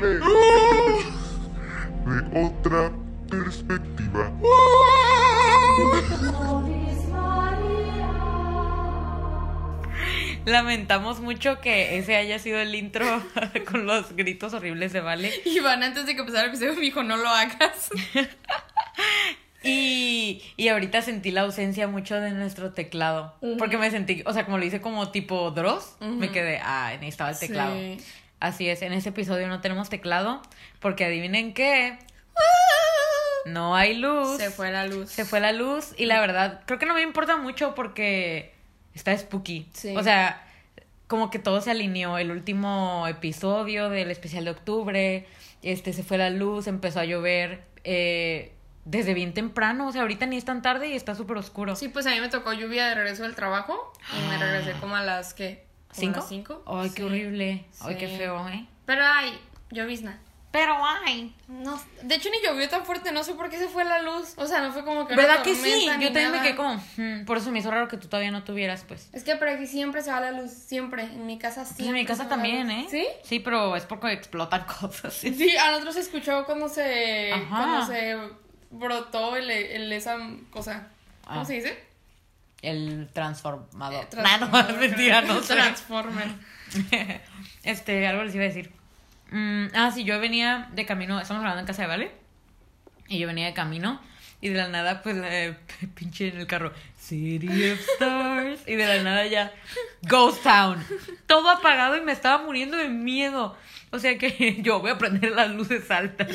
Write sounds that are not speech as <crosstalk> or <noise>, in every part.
De otra perspectiva. Lamentamos mucho que ese haya sido el intro <laughs> con los gritos horribles de Vale. Iván, antes de que empezara el episodio, me dijo: No lo hagas. <laughs> Y, y ahorita sentí la ausencia mucho de nuestro teclado. Porque me sentí, o sea, como lo hice como tipo Dross, me quedé, ah, necesitaba el teclado. Sí. Así es, en este episodio no tenemos teclado, porque adivinen qué, no hay luz. Se fue la luz. Se fue la luz y la verdad, creo que no me importa mucho porque está spooky. Sí. O sea, como que todo se alineó. El último episodio del especial de octubre, este, se fue la luz, empezó a llover eh, desde bien temprano. O sea, ahorita ni es tan tarde y está súper oscuro. Sí, pues a mí me tocó lluvia de regreso del trabajo y me regresé como a las, ¿qué? ¿Cinco? cinco. Ay, Sí. qué horrible. Ay, qué feo, ¿eh? Pero ay, llovizna. Pero ay. No, de hecho ni llovió tan fuerte, no sé por qué se fue la luz. O sea, no fue como que una ¿Verdad que sí? Yo también me quedé como, "Hmm", por eso me hizo raro que tú todavía no tuvieras, pues. Es que por aquí siempre se va la luz, siempre. En mi casa Pues sí. en mi casa también, ¿eh? ¿Sí? Sí, pero es porque explotan <laughs> cosas. Sí, a nosotros se escuchó cuando se, Ajá. cuando se brotó el, el- esa cosa. ¿Cómo Ah. se dice? El transformador. Eh, Nah, <laughs> no, <laughs> mentira, no sé. Transformer. <laughs> este, algo les iba a decir. Mm, ah, sí, yo venía de camino, estamos grabando en casa de Vale. Y yo venía de camino. Y de la nada, pues, eh, pinche en el carro. City of Stars. Y de la nada ya. Ghost Town. Todo apagado y me estaba muriendo de miedo. O sea que yo voy a prender las luces altas.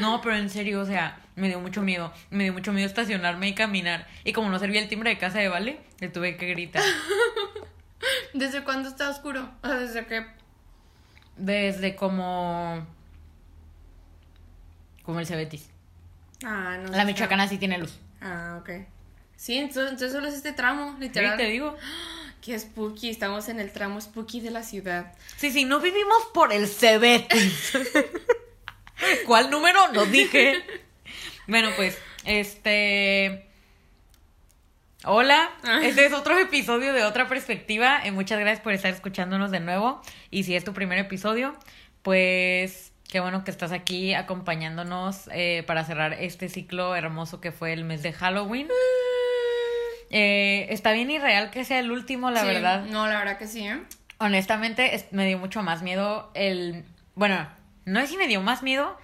No, pero en serio, o sea, me dio mucho miedo. Me dio mucho miedo estacionarme y caminar. Y como no servía el timbre de casa de Vale, le tuve que gritar. <laughs> ¿Desde cuándo está oscuro? O sea, desde que. Desde como. Como el Cebetis. Ah, no sé. La Michoacana sí tiene luz. Ah, ok. Sí, entonces, entonces solo es este tramo, Sí, literal. te digo. <gasps> Qué spooky, estamos en el tramo spooky de la ciudad. Sí, sí, no vivimos por el Cebetis. <laughs> ¿Cuál número? No dije. Bueno, pues, este. Hola, Ah. este es otro episodio de otra perspectiva. Eh, muchas gracias por estar escuchándonos de nuevo. Y si es tu primer episodio, pues qué bueno que estás aquí acompañándonos eh, para cerrar este ciclo hermoso que fue el mes de Halloween. Eh, está bien irreal que sea el último, la Sí, verdad. No, la verdad que sí. Honestamente, es- me dio mucho más miedo el... Bueno, no es si me dio más miedo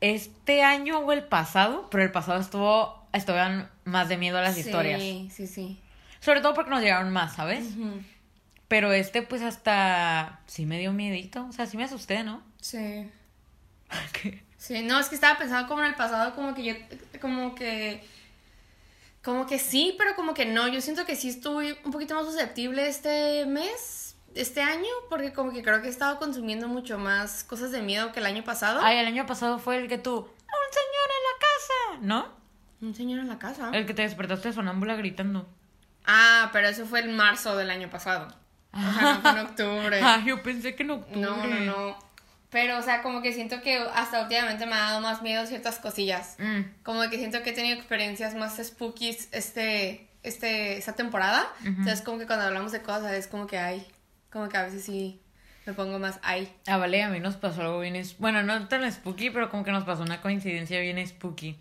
este año o el pasado, pero el pasado estuvo... Estuvieron más de miedo a las sí, historias. Sí, sí. Sobre todo porque nos llegaron más, ¿sabes? Pero este pues hasta... Sí me dio miedito. O sea, sí me asusté, ¿no? Sí. <laughs> ¿Qué? Sí, no, es que estaba pensando como en el pasado, como que yo, como que, como que sí, pero como que no. Yo siento que sí estuve un poquito más susceptible este mes, este año, porque como que creo que he estado consumiendo mucho más cosas de miedo que el año pasado. Ay, el año pasado fue el que tú... Un señor en la casa, ¿no? Un señor en la casa. El que te despertaste sonámbula gritando. Ah, pero eso fue en marzo del año pasado. O sea, no fue en <laughs> octubre. Ah, yo pensé que en octubre. No, no, no. Pero, o sea, como que siento que hasta últimamente me ha dado más miedo ciertas cosillas. Mm. Como que siento que he tenido experiencias más spookies este, este, esta temporada. Entonces, como que cuando hablamos de cosas, es como que hay, como que a veces sí me pongo más ay. Ah, vale, a mí nos pasó algo bien... Bueno, no tan spooky, pero como que nos pasó una coincidencia bien spooky.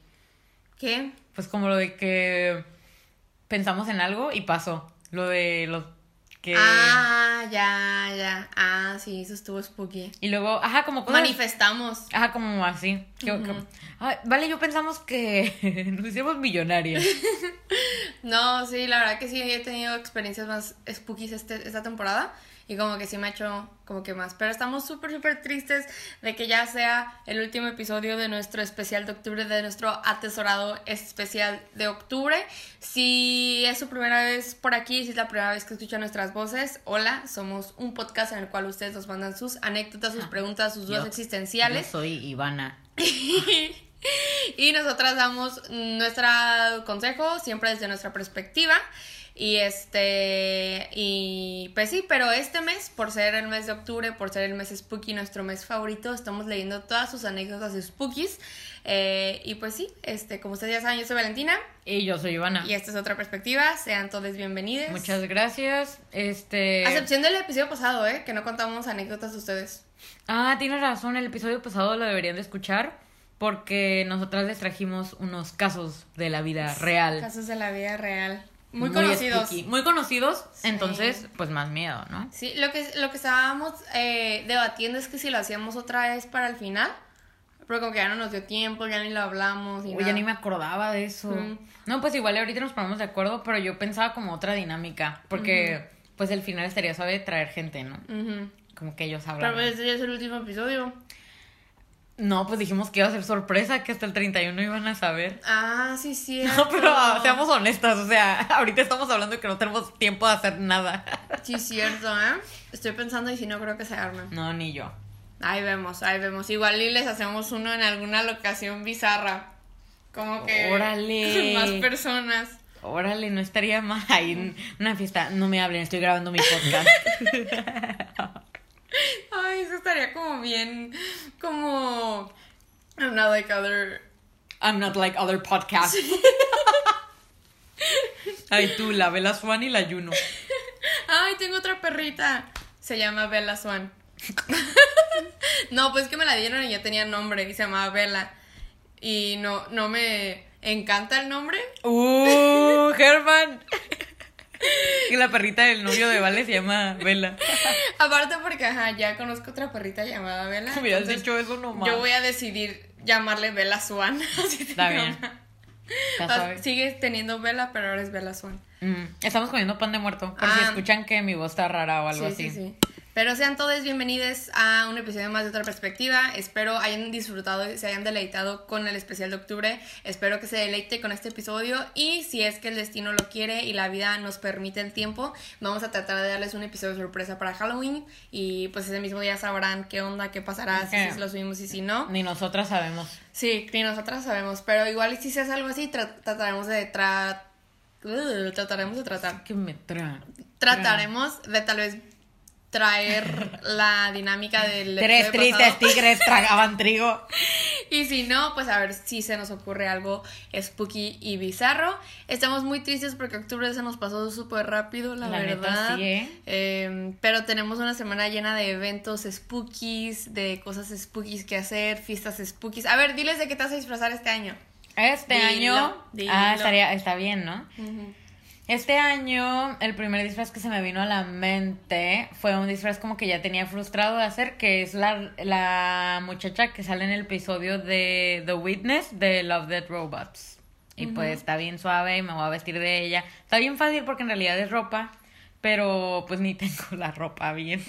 ¿Qué? Pues como lo de que pensamos en algo y pasó. Lo de los que... Ah, ya, ya. Ah, sí, eso estuvo spooky. Y luego, ajá, como cosas... Manifestamos. Ajá, como así. Que- que- Ay, vale, yo pensamos que <laughs> nos hicimos millonarias. <laughs> No, sí, la verdad que sí, he tenido experiencias más spookies este, esta temporada y como que sí me ha hecho como que más. Pero estamos súper, súper tristes de que ya sea el último episodio de nuestro especial de octubre, de nuestro atesorado especial de octubre. Si es su primera vez por aquí, si es la primera vez que escuchan nuestras voces, hola, somos un podcast en el cual ustedes nos mandan sus anécdotas, sus preguntas, sus dudas Yo- existenciales. Yo soy Ivana. <laughs> Y nosotras damos nuestro consejo siempre desde nuestra perspectiva. Y este, y pues sí, pero este mes, por ser el mes de octubre, por ser el mes spooky, nuestro mes favorito, estamos leyendo todas sus anécdotas spookies. Eh, y pues sí, este, como ustedes ya saben, yo soy Valentina Y yo soy Ivana. y esta es otra perspectiva. Sean todos bienvenidos. Muchas gracias. Este. A excepción del episodio pasado, ¿eh? Que no contamos anécdotas de ustedes. Ah, tienes razón, el episodio pasado lo deberían de escuchar porque nosotras les trajimos unos casos de la vida real. Casos de la vida real. Muy, conocidos. spooky, Muy conocidos, Sí. entonces, pues más miedo, ¿no? Sí, lo que, lo que estábamos eh, debatiendo es que si lo hacíamos otra vez para el final, pero como que ya no nos dio tiempo, ya ni lo hablamos. Ni Uy, nada. ya ni me acordaba de eso. No, pues igual ahorita nos ponemos de acuerdo, pero yo pensaba como otra dinámica, porque pues el final estaría suave traer gente, ¿no? Como que ellos Pero hablan. pues este ya es el último episodio. No, pues dijimos que iba a ser sorpresa, que hasta el 31 iban a saber. Ah, sí, <laughs> sí. No, pero seamos honestas, o sea, <laughs> ahorita estamos hablando de que no tenemos tiempo de hacer nada. <laughs> Sí, cierto, ¿eh? Estoy pensando y si no creo que se arme. No, ni yo. Ahí vemos, ahí vemos. Igual y les hacemos uno en alguna locación bizarra. Como que Órale. más personas. Órale, no estaría mal. Ahí en una fiesta. No me hablen, estoy grabando mi podcast. Ay, eso estaría como bien, como I'm not like other. I'm not like other podcasts. <laughs> Ay, tú, la Bella Swan y la Juno. Ay, tengo otra perrita. Se llama Bella Swan. <laughs> no, pues que me la dieron y ya tenía nombre y se llamaba Bella. Y no, no me encanta el nombre. Uh, Herman. <laughs> Y la perrita del novio de Vale se llama Bella. Aparte porque, ajá, ya conozco otra perrita llamada. Me <laughs> hubieras dicho eso nomás. Yo voy a decidir llamarle Bella Swan. <laughs> Así Está bien. llama. Ya O sea, sabes. Sigue teniendo Bella, pero ahora es Bella Swan. Mm, estamos comiendo pan de muerto. Por si Ah. escuchan que mi voz está rara o algo Sí, así. sí, sí. Pero sean todos bienvenidos a un episodio más de otra perspectiva. Espero hayan disfrutado y se hayan deleitado con el especial de octubre. Espero que se deleite con este episodio. Y si es que el destino lo quiere y la vida nos permite el tiempo, vamos a tratar de darles un episodio sorpresa para Halloween. Y pues ese mismo día sabrán qué onda, qué pasará, si, lo subimos y si no. Ni nosotras sabemos. Sí, ni nosotras sabemos. Pero igual si se hace algo así, tra- trataremos de tra- uh, trataremos de tratar. ¿Qué me trae? Trataremos de tal vez traer <laughs> la dinámica del Tres tristes tigres <laughs> tragaban trigo. Y si no, pues a ver si se nos ocurre algo spooky y bizarro. Estamos muy tristes porque octubre se nos pasó súper rápido, la, La neta, verdad. sí, ¿eh? Eh, pero tenemos una semana llena de eventos spookies, de cosas spookies que hacer, fiestas spookies. A ver, diles de qué te vas a disfrazar este año. Este Dilo, año. dilo. Ah, estaría, está bien, ¿no? Este año, el primer disfraz que se me vino a la mente fue un disfraz como que ya tenía frustrado de hacer, que es la, la muchacha que sale en el episodio de The Witness de Love Dead Robots. Y pues está bien suave y me voy a vestir de ella. Está bien fácil porque en realidad es ropa, pero pues ni <laughs> tengo la ropa bien.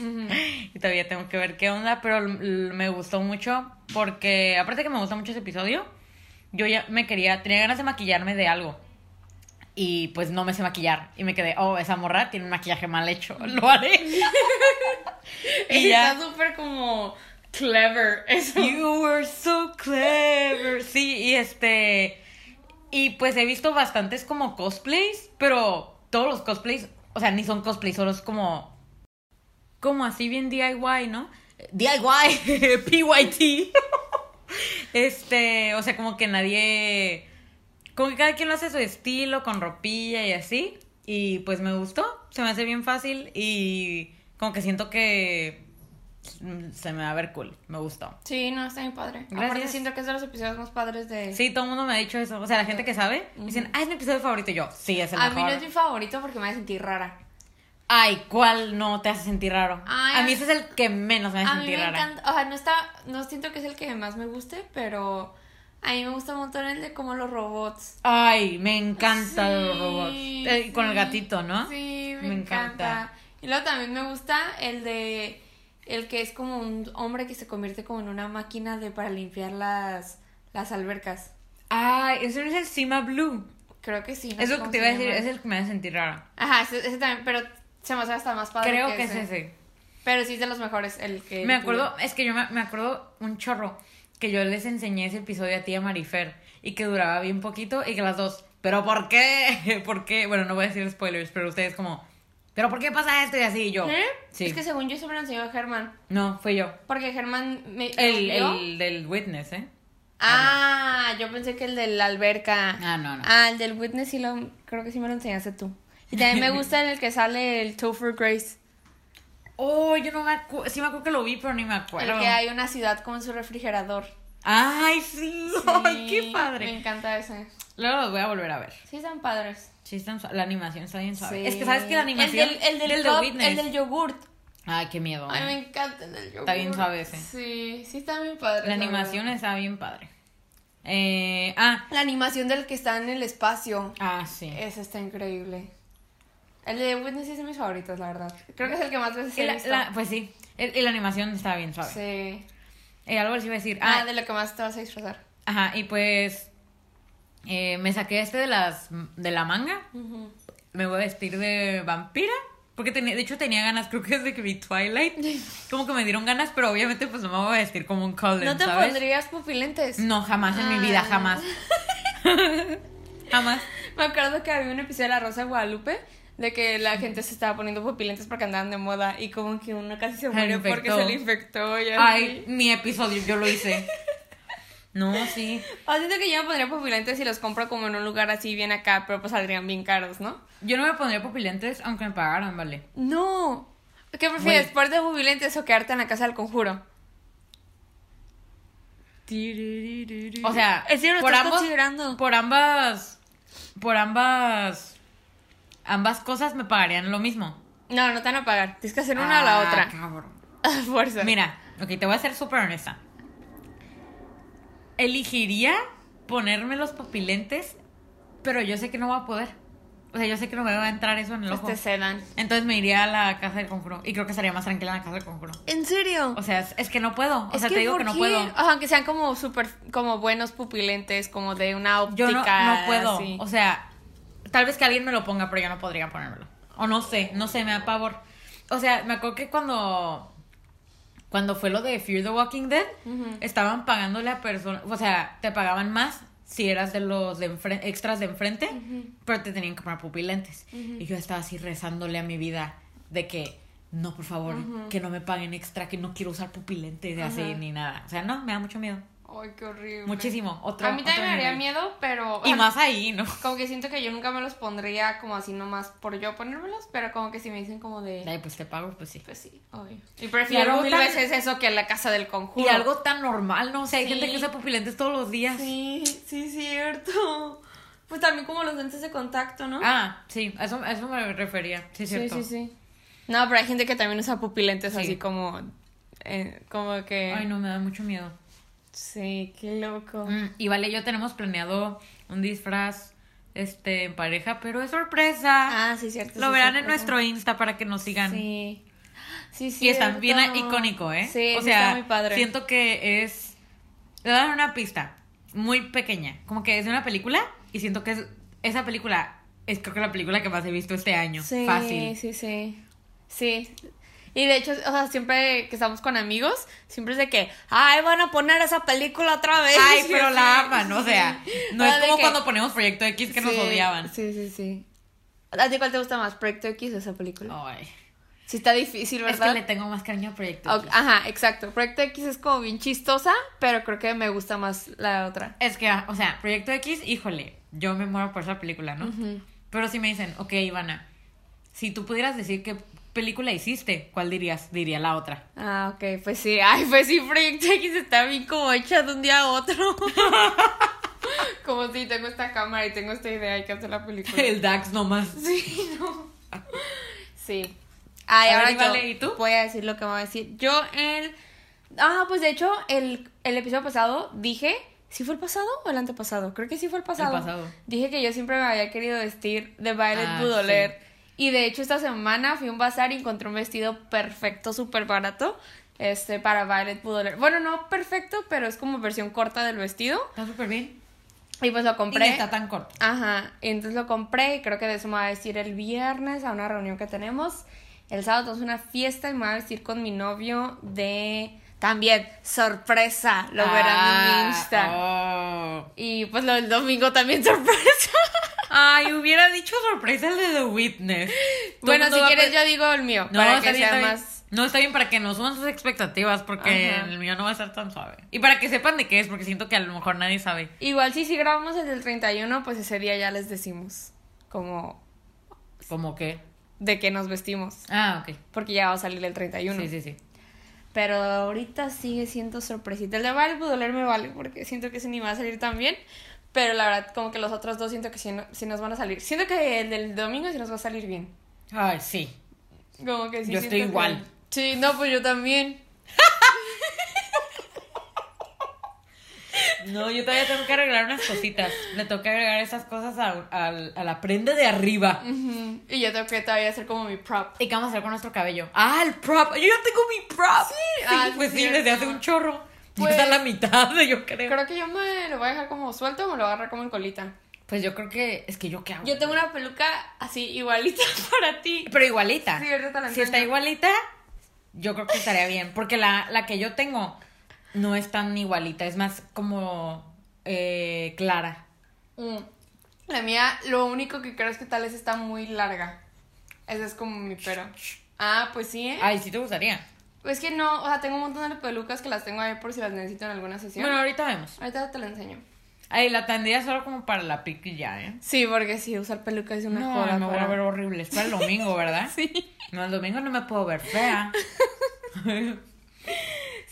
Y todavía tengo que ver qué onda, pero me gustó mucho porque, aparte que me gusta mucho ese episodio, yo ya me quería, tenía ganas de maquillarme de algo. Y pues no me sé maquillar. Y me quedé, oh, esa morra tiene un maquillaje mal hecho. <laughs> Lo haré. <laughs> y Está ya. súper como clever eso. You were so clever. Sí, y este. Y pues he visto bastantes como cosplays, pero todos los cosplays, o sea, ni son cosplays, solo es como. Como así bien DIY, ¿no? DIY, <laughs> PYT. <laughs> Este, o sea, como que nadie. Como que cada quien lo hace a su estilo, con ropilla y así. Y pues me gustó, se me hace bien fácil y como que siento que se me va a ver cool, me gustó. Sí, no, está bien padre. Gracias. Aparte siento que es de los episodios más padres de... Sí, todo el mundo me ha dicho eso. O sea, la gente que sabe, dicen, ah, es mi episodio favorito. Y yo, sí, es el A mí mejor. no es mi favorito porque me hace sentir rara. Ay, ¿cuál no te hace sentir raro? Ay, a mí ese es el que menos me hace A mí sentir me rara. encanta, o sea, no está, no siento que es el que más me guste, pero a mí me gusta un montón el de como los robots. Ay, me encantan Sí, los robots. Eh, con el sí. gatito, ¿no? Sí, me, Me encanta. encanta. Y luego también me gusta el de el que es como un hombre que se convierte como en una máquina de para limpiar las las albercas. Ay, ese no es el Sima Blue. Creo que sí. no es lo que te iba a decir, es el que me hace sentir rara. Ajá, ese, ese también, pero se me hace hasta más padre. Creo que, ese. es ese. Pero sí es de los mejores el que Me acuerdo, es que yo me, me acuerdo un chorro que yo les enseñé ese episodio a ti y a Marifer y que duraba bien poquito y que las dos, ¿pero por qué? <laughs> ¿Por qué? Bueno, no voy a decir spoilers, pero ustedes como, ¿pero por qué pasa esto y así? Y yo, ¿Eh? sí. Es que según yo se me lo enseñó Germán. No, fue yo. Porque Germán me. El, el del Witness, ¿eh? Ah, yo pensé que el de la alberca. Ah, no, no. Ah, el del Witness sí lo. Creo que sí me lo enseñaste tú. Y también me <laughs> gusta en el que sale el Topher Grace. Oh, yo no me acuerdo. Sí me acuerdo que lo vi, pero ni me El acuerdo. que hay una ciudad con su refrigerador. Ay, sí. Ay, qué Sí, Me padre. encanta ese. Luego los voy a volver a ver. Sí, están padres. Sí, están la animación está bien suave. Sí. Es que sabes que la animación. El del, el del, cup, Witness. el del yogurt. Ay, qué miedo. Ay, eh. me encanta el del yogurt. Está bien suave ese. Sí, sí está bien padre. La animación está bien padre. Eh, ah, La animación del que está en el espacio. ah, sí. Ese está increíble. El de Witness es de mis favoritos, la verdad. Creo que es el que más veces he la- visto. la- pues sí. Y la animación está bien suave. Sí. Eh, algo les iba a decir. Ah, Ah, de lo que más te vas a disfrazar. ajá, y pues. eh, me saqué este de las. de la manga. Me voy a vestir de vampira. Porque tenía, de hecho tenía ganas, creo que desde que vi Twilight. <laughs> Como que me dieron ganas, pero obviamente pues no me voy a vestir como un Cullen, ¿No te ¿sabes? pondrías pupilentes? No, jamás en mi vida, Ah. jamás. <laughs> jamás. Me acuerdo que había un episodio de La Rosa de Guadalupe de que la gente se estaba poniendo pupilentes porque andaban de moda y como que uno casi se murió porque se le infectó y así. Ay, mi episodio, yo lo hice. <laughs> No, sí. O siento que yo me pondría pupilentes y los compro como en un lugar así bien acá, pero pues saldrían bien caros, ¿no? Yo no me pondría pupilentes aunque me pagaran, vale. No. ¿Qué prefieres, Güey. ponerte pupilentes o quedarte en la casa del conjuro? O sea, ¿En serio lo por ambos, considerando? por ambas, por ambas, ambas cosas me pagarían lo mismo. No, no te van a pagar. Tienes que hacer una o la Ah, otra. cabrón. <laughs> Fuerza. Mira, ok, te voy a ser súper honesta. Elegiría ponerme los pupilentes, pero yo sé que no voy a poder. O sea, yo sé que no me va a entrar eso en el Pues ojo. te cedan. Entonces me iría a la casa del conjuro. Y creo que estaría más tranquila en la casa del conjuro. ¿En serio? O sea, es, es que no puedo. O Es sea, te digo ¿por que no qué? puedo. Aunque sean como súper, como buenos pupilentes, como de una óptica. Yo no, no puedo. así. O sea, tal vez que alguien me lo ponga, pero yo no podría ponérmelo. O no sé, no sé, me da pavor. O sea, me acuerdo que cuando. Cuando fue lo de Fear the Walking Dead, estaban pagándole a personas. O sea, te pagaban más si eras de los de extras de enfrente, pero te tenían que poner pupilentes. Y yo estaba así rezándole a mi vida de que. No, por favor, que no me paguen extra, que no quiero usar pupilentes y así ni nada. O sea, no, me da mucho miedo. Ay, qué horrible. Muchísimo. Otro, a mí también me daría miedo, pero. Y más ahí, ¿no? Como que siento que yo nunca me los pondría como así nomás por yo ponérmelos, pero como que si me dicen como de. Ay, pues te pago, pues sí. Pues sí, obvio. Y prefiero algo mil tan- veces eso que la casa del conjuro. Y algo tan normal, ¿no? O sea, hay Sí. gente que usa pupilentes todos los días. Sí, sí, cierto. Pues también como los lentes de contacto, ¿no? Ah, sí, a eso, a eso me refería. Sí, sí, cierto. sí, sí. No, pero hay gente que también usa pupilentes Sí. así como. eh, como que. Ay, no, me da mucho miedo. Sí, qué loco. Mm, y vale, yo tenemos planeado un disfraz este en pareja, pero es sorpresa. Ah, sí, cierto. Lo sí, verán en nuestro Insta para que nos sigan. Sí. Sí, sí. y está bien icónico, ¿eh? Sí, o sea, está muy padre. siento que es. Le dar una pista muy pequeña. Como que es de una película y siento que es, esa película es creo que la película que más he visto este año. Sí, Fácil. sí, sí. Sí. Y de hecho, o sea, siempre que estamos con amigos, siempre es de que, ay, van a poner esa película otra vez. Ay, <laughs> pero Sí, la aman, o sí. sea, no Ah, es de como que- cuando ponemos Proyecto X que nos odiaban. Sí, sí, sí. ¿A ti cuál te gusta más, Proyecto X o esa película? Ay, Sí está difícil, es ¿verdad? que le tengo más cariño a Proyecto X. Ajá, exacto. Proyecto X es como bien chistosa, pero creo que me gusta más la otra. Es que, o sea, Proyecto X, híjole, yo me muero por esa película, ¿no? Pero si me dicen, ok, Ivana, si tú pudieras decir qué película hiciste, ¿cuál dirías? Diría la otra. Ah, ok, pues sí. <laughs> Ay, pues sí, Proyecto X está bien como hecha de un día a otro. <laughs> como si tengo esta cámara y tengo esta idea, hay que hacer la película. <laughs> El Dax nomás. Sí, no. Sí. Ay, A ahora ver, yo vale, ¿y tú? voy a decir lo que me voy a decir. Yo el... Ah, pues de hecho, el, el episodio pasado dije... ¿Sí fue el pasado o el antepasado? Creo que sí fue el pasado. pasado. Dije que yo siempre me había querido vestir de Violet Ah, Baudelaire. Y de hecho esta semana fui a un bazar y encontré un vestido perfecto, súper barato. Este, para Violet Baudelaire. Bueno, no perfecto, pero es como versión corta del vestido. Está súper bien. Y pues lo Y compré. ni está tan corto. Ajá, y entonces lo compré y creo que de eso me voy a vestir el viernes a una reunión que tenemos. El sábado tenemos una fiesta y me voy a vestir con mi novio de también, sorpresa, lo verán en mi Insta. oh. Y pues lo del domingo también <laughs> sorpresa. Ay, hubiera dicho sorpresa el de The Witness. Bueno, si quieres yo digo el mío, No, para está que bien, sea está bien. más... No, está bien para que no suban sus expectativas porque Ajá. el mío no va a estar tan suave. Y para que sepan de qué es, porque siento que a lo mejor nadie sabe. Igual si sí grabamos el del 31, pues ese día ya les decimos como ¿Cómo qué? de qué nos vestimos, Ah, ok. porque ya va a salir el 31. Sí, sí, sí. Pero ahorita sigue siendo sorpresita. El de Vale Doler me vale porque siento que ese ni va a salir tan bien. Pero la verdad, como que los otros dos siento que sí, no- sí nos van a salir. Siento que el del domingo sí nos va a salir bien. Ay, sí. Como que sí Yo estoy que- igual. Sí, no, pues yo también. <laughs> No, yo todavía tengo que arreglar unas cositas. Le tengo que agregar esas cosas a, a- a la prenda de arriba. Y yo tengo que todavía hacer como mi prop. ¿Y qué vamos a hacer con nuestro cabello? Ah, el prop. Yo ya tengo mi prop. Sí, ah, sí, pues sí, desde hace un chorro. Pues- está la mitad, <laughs> yo creo. Creo que yo me lo voy a dejar como suelto o me lo voy a agarrar como en colita. Pues yo creo que. Es que yo qué hago. Yo tengo una peluca así igualita <laughs> para ti. Pero igualita. Sí, si está igualita, yo creo que estaría bien. Porque la, la que yo tengo no es tan igualita. Es más como eh, clara. Mm. La mía, lo único que creo es que tal vez está muy larga. Ese es como mi pero. Ah, pues sí, ¿eh? Ay, sí te gustaría. Es que no, o sea, tengo un montón de pelucas que las tengo ahí por si las necesito en alguna sesión. Bueno, ahorita vemos. Ahorita te la enseño. Ay, la tendría solo como para la ya, ¿eh? Sí, porque sí, usar pelucas es una No, joda. me voy para- a ver horrible. Es para el domingo, ¿verdad? <laughs> Sí. No, el domingo no me puedo ver fea. <laughs>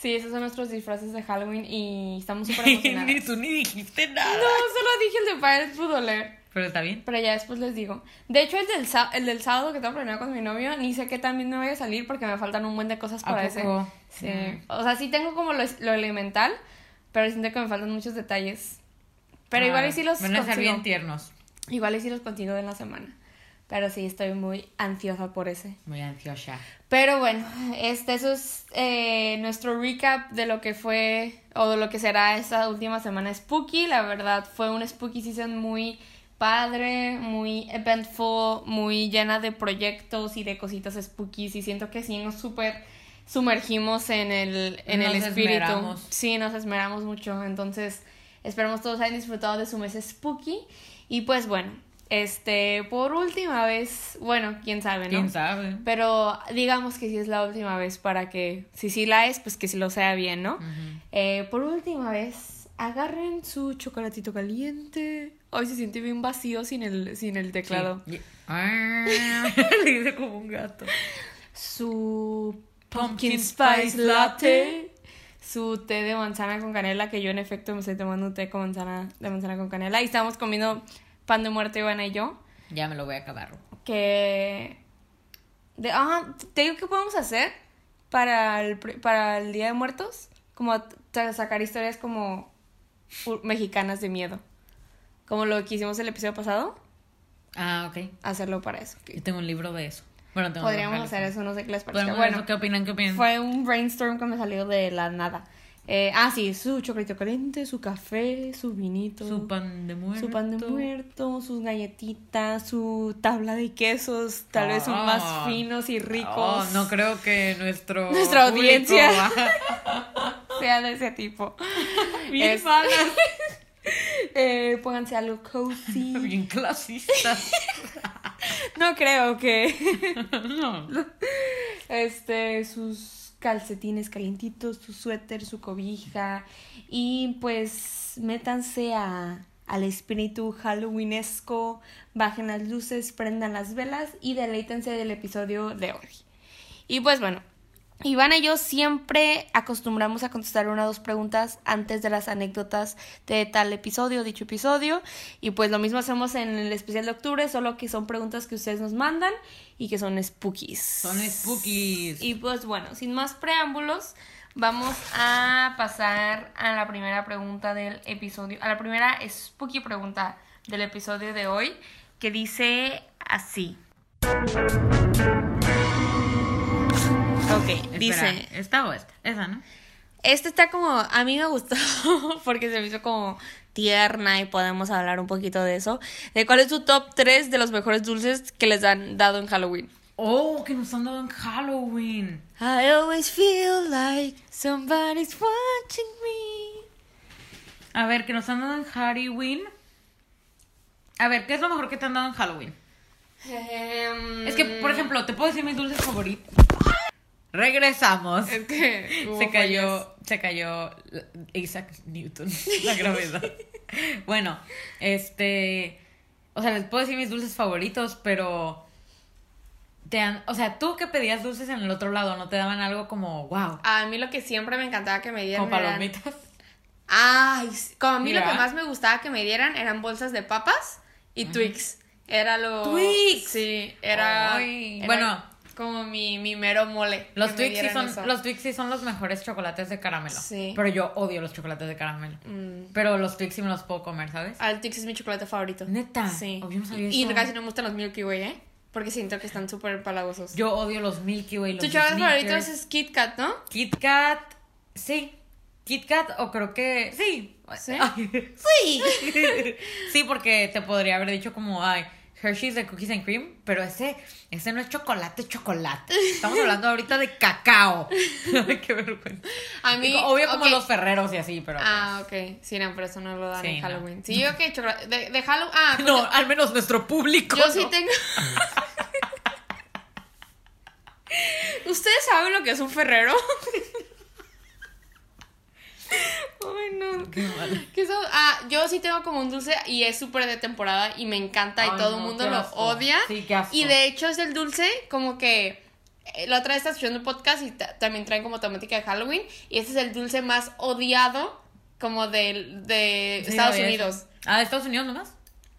Sí, esos son nuestros disfraces de Halloween y estamos <laughs> súper ni emocionadas. tú ni dijiste nada. No, solo dije el de Pirates Pudoler. Pero está bien. Pero ya después les digo. De hecho, el del, el del sábado que tengo planeado con mi novio, ni sé qué también me vaya a salir porque me faltan un buen de cosas ¿A para ese. Sí. Mm. O sea, sí tengo como lo, lo elemental, pero siento que me faltan muchos detalles. Pero igual y sí los Van a ser bien tiernos. Igual y sí los consigo en la semana. Pero sí, estoy muy ansiosa por ese. Muy ansiosa. Pero bueno, este, eso es eh, nuestro recap de lo que fue o de lo que será esta última semana Spooky. La verdad, fue un Spooky Season muy padre, muy eventful, muy llena de proyectos y de cositas spookies. Y siento que sí nos súper sumergimos en el, en el Nos espíritu. esmeramos. Sí, nos esmeramos mucho. Entonces, esperamos todos hayan disfrutado de su mes Spooky. Y pues bueno, este, por última vez, bueno, quién sabe, ¿no? ¿Quién sabe? Pero digamos que sí es la última vez para que, si sí la es, pues que sí lo sea bien, ¿no? Eh, por última vez, agarren su chocolatito caliente. Hoy se siente bien vacío sin el, sin el teclado. Sí. <laughs> Ah, Le dice como un gato. Su Pumpkin spice spice latte. Su té de manzana con canela, que yo en efecto me estoy tomando un té con manzana, de manzana con canela. Y estamos comiendo pan de muerte, Ivana y yo. Ya me lo voy a acabar. que de, ajá, te digo qué podemos hacer para el para el Día de Muertos, como sacar historias como mexicanas de miedo. Como lo que hicimos el episodio pasado, Ah, ok. hacerlo para eso. Yo tengo un libro de eso. Bueno, tengo Podríamos hacer eso, no sé qué les parece. Bueno. ¿Qué opinan? ¿Qué opinan? fue un brainstorm que me salió de la nada. Eh, ah, sí, su chocolate caliente, su café, su vinito. Su pan de muerto. Su pan de muerto, sus galletitas, su tabla de quesos, tal vez son más Ah. finos y ricos. Oh, no creo que nuestro Nuestra audiencia. <laughs> sea de ese tipo. <laughs> Bien Es-. <laughs> Eh, pónganse algo cozy. Bien clasistas. No creo que. no. Este, sus calcetines calientitos, su suéter, su cobija. Y pues métanse a, al espíritu halloweenesco, bajen las luces, prendan las velas y deleítense del episodio de hoy. Y pues bueno, Ivana y yo siempre acostumbramos a contestar una o dos preguntas antes de las anécdotas de tal episodio, dicho episodio. Y pues lo mismo hacemos en el especial de octubre, solo que son preguntas que ustedes nos mandan y que son spookies. Son spookies. Y pues bueno, sin más preámbulos, vamos a pasar a la primera pregunta del episodio, a la primera spooky pregunta del episodio de hoy, que dice así. Ok, Espera, dice, ¿Esta o esta? Esa, ¿no? este está como, a mí me gustó <laughs> porque se me hizo como tierna y podemos hablar un poquito de eso. De cuál es tu top 3 de los mejores dulces que les han dado en Halloween. Oh, que nos han dado en Halloween. I always feel like somebody's watching me. A ver, que nos han dado en Halloween. A ver, ¿qué es lo mejor que te han dado en Halloween? Em, Es que, por ejemplo, te puedo decir mis dulces favoritos. Regresamos. Es que Se cayó, se cayó Isaac Newton, <laughs> la gravedad. bueno, este, o sea, les puedo decir mis dulces favoritos, pero te han, o sea, tú que pedías dulces en el otro lado, no te daban algo como, wow, A mí lo que siempre me encantaba que me dieran como eran- palomitas. Ay, sí, como a mí lo que más me gustaba que me dieran eran bolsas de papas y Twix. Era lo... Twix. Sí, era... Ay, era bueno. Como mi, mi mero mole. Los que me Twix, sí dieran son, eso. los son los mejores chocolates de caramelo. Sí. Pero yo odio los chocolates de caramelo. Mm. Pero los Twix sí me los puedo comer, ¿sabes? Ah, el Twix es mi chocolate favorito. Neta. Sí. Oh, yo no sabía y eso. casi no me gustan los Milky Way, ¿eh? Porque siento que están súper palagosos. Yo odio los Milky Way, los tu chocolate favorito es Kit Kat, ¿no? Kit Kat, sí. Kit Kat o creo que sí. ¿Sí? <laughs> Ay, sí. <laughs> sí, porque te podría haber dicho como, ay, Hershey's de Cookies and Cream, pero ese, ese no es chocolate, chocolate. Estamos hablando ahorita de cacao. <laughs> Qué vergüenza. A mí... Digo, Obvio como los ferreros y así, pero... Ah, ok. Sí, no, pero eso no lo dan Sí, en no. Halloween. Sí, yo que chocolate... De, de Halloween... Ah, pues, <laughs> no, al menos nuestro público. Yo no. sí tengo. <laughs> ¿Ustedes saben lo que es un ferrero? <laughs> Ay, no. Qué mal. ¿Qué eso? Ah, yo sí tengo como un dulce y es súper de temporada y me encanta y todo el no, mundo lo odia. Sí, qué asco. Y de hecho es el dulce como que eh, la otra vez estaba escuchando un podcast y ta- también traen como temática de Halloween y este es el dulce más odiado como de, Sí, Estados Unidos. Ah, ¿de Estados Unidos nomás?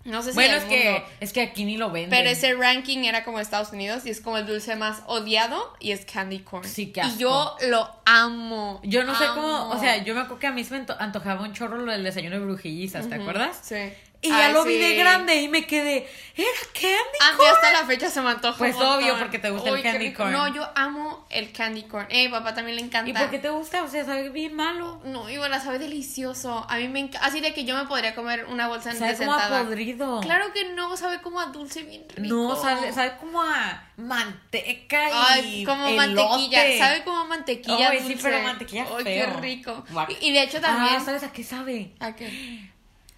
No sé si bueno, es que, es que aquí ni lo venden. Pero ese ranking era como Estados Unidos y es como el dulce más odiado y es candy corn. Sí, qué Y yo lo amo. Yo no sé cómo, o sea, yo me acuerdo que a mí se me anto- antojaba un chorro lo del desayuno de brujillizas, ¿te acuerdas? Sí. Y ya lo vi de sí. grande y me quedé, ¿era candy A mí corn? hasta la fecha se me antoja. Pues un obvio, porque te gusta el Uy, candy corn. No, yo amo el candy corn. Eh, papá también le encanta. ¿Y por qué te gusta? O sea, sabe bien malo. No, y bueno, sabe delicioso. A mí me encanta. Así de que yo me podría comer una bolsa Sabe de como a podrido. Claro que no, sabe como a dulce bien rico. No, sabe, sabe como a manteca y Ay, como elote. mantequilla, sabe como a mantequilla Ay, dulce. sí, pero mantequilla Ay, qué rico. Y, y de hecho también. Ah, ¿sabes a qué sabe? ¿A qué?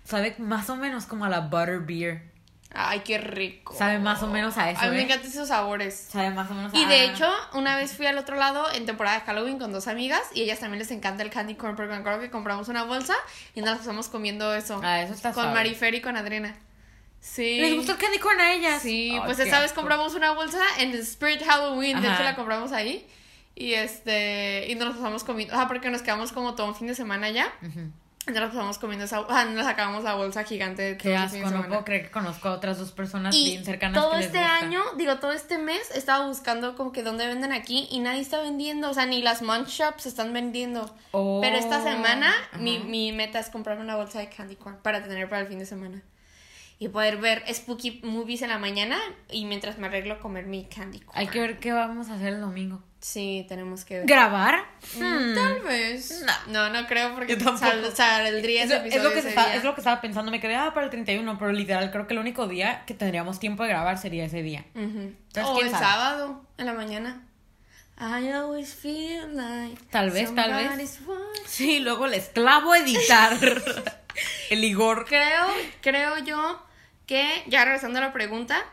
Sabe más o menos como a la butterbeer. Ay, qué rico. Sabe más o menos a eso, A mí me ¿eh? encantan esos sabores. Sabe más o menos a... Y de hecho, una vez fui al otro lado en temporada de Halloween con dos amigas y ellas también les encanta el candy corn porque me acuerdo que compramos una bolsa y nos pasamos comiendo eso. Ah, eso está Con. Marifer y con Adriana. Sí. ¿Les gustó el candy corn a ellas? Sí, pues esta vez compramos una bolsa en el Spirit Halloween, de Ajá. hecho la compramos ahí. Y este, y nos pasamos comiendo, ah, porque nos quedamos como todo un fin de semana ya. Nos pasamos comiendo esa, ah, <laughs> nos sacamos la bolsa gigante. Qué asco, no semana. puedo creer que conozco a otras dos personas Y bien cercanas todo que les este gusta. año, digo, todo este mes estaba buscando como que dónde venden aquí y nadie está vendiendo, o sea, ni las munch shops están vendiendo. Oh, Pero esta semana ajá. mi, mi meta es comprar una bolsa de candy corn para tener para el fin de semana. Y poder ver spooky movies en la mañana y mientras me arreglo comer mi candy corn. Hay que ver qué vamos a hacer el domingo. Sí, tenemos que ver. ¿Grabar? Mm, Hmm. Tal vez. No, no creo porque sal- saldría Es, ese lo- es episodio lo que ese se está- día. es lo que estaba pensando, me quedé ah, para el 31, pero literal creo que el único día que tendríamos tiempo de grabar sería ese día. Ujú. Entonces, O ¿quién el sabe? sábado, en la mañana. I always feel like Tal vez, tal vez. Sí, luego les clavo editar <laughs> el Igor. Creo, creo yo que, ya regresando a la pregunta,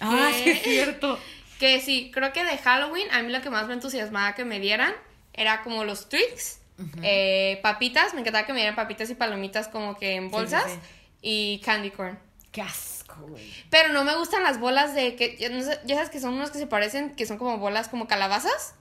Ah, que- sí es cierto. <laughs> que sí, creo que de Halloween, a mí lo que más me entusiasmaba que me dieran era como los Twix, eh, papitas, me encantaba que me dieran papitas y palomitas como que en Sí, sí, bolsas, sí. y candy corn. Qué asco, güey. Pero no me gustan las bolas de que, ya, sabes que son unos que se parecen, que son como bolas como calabazas,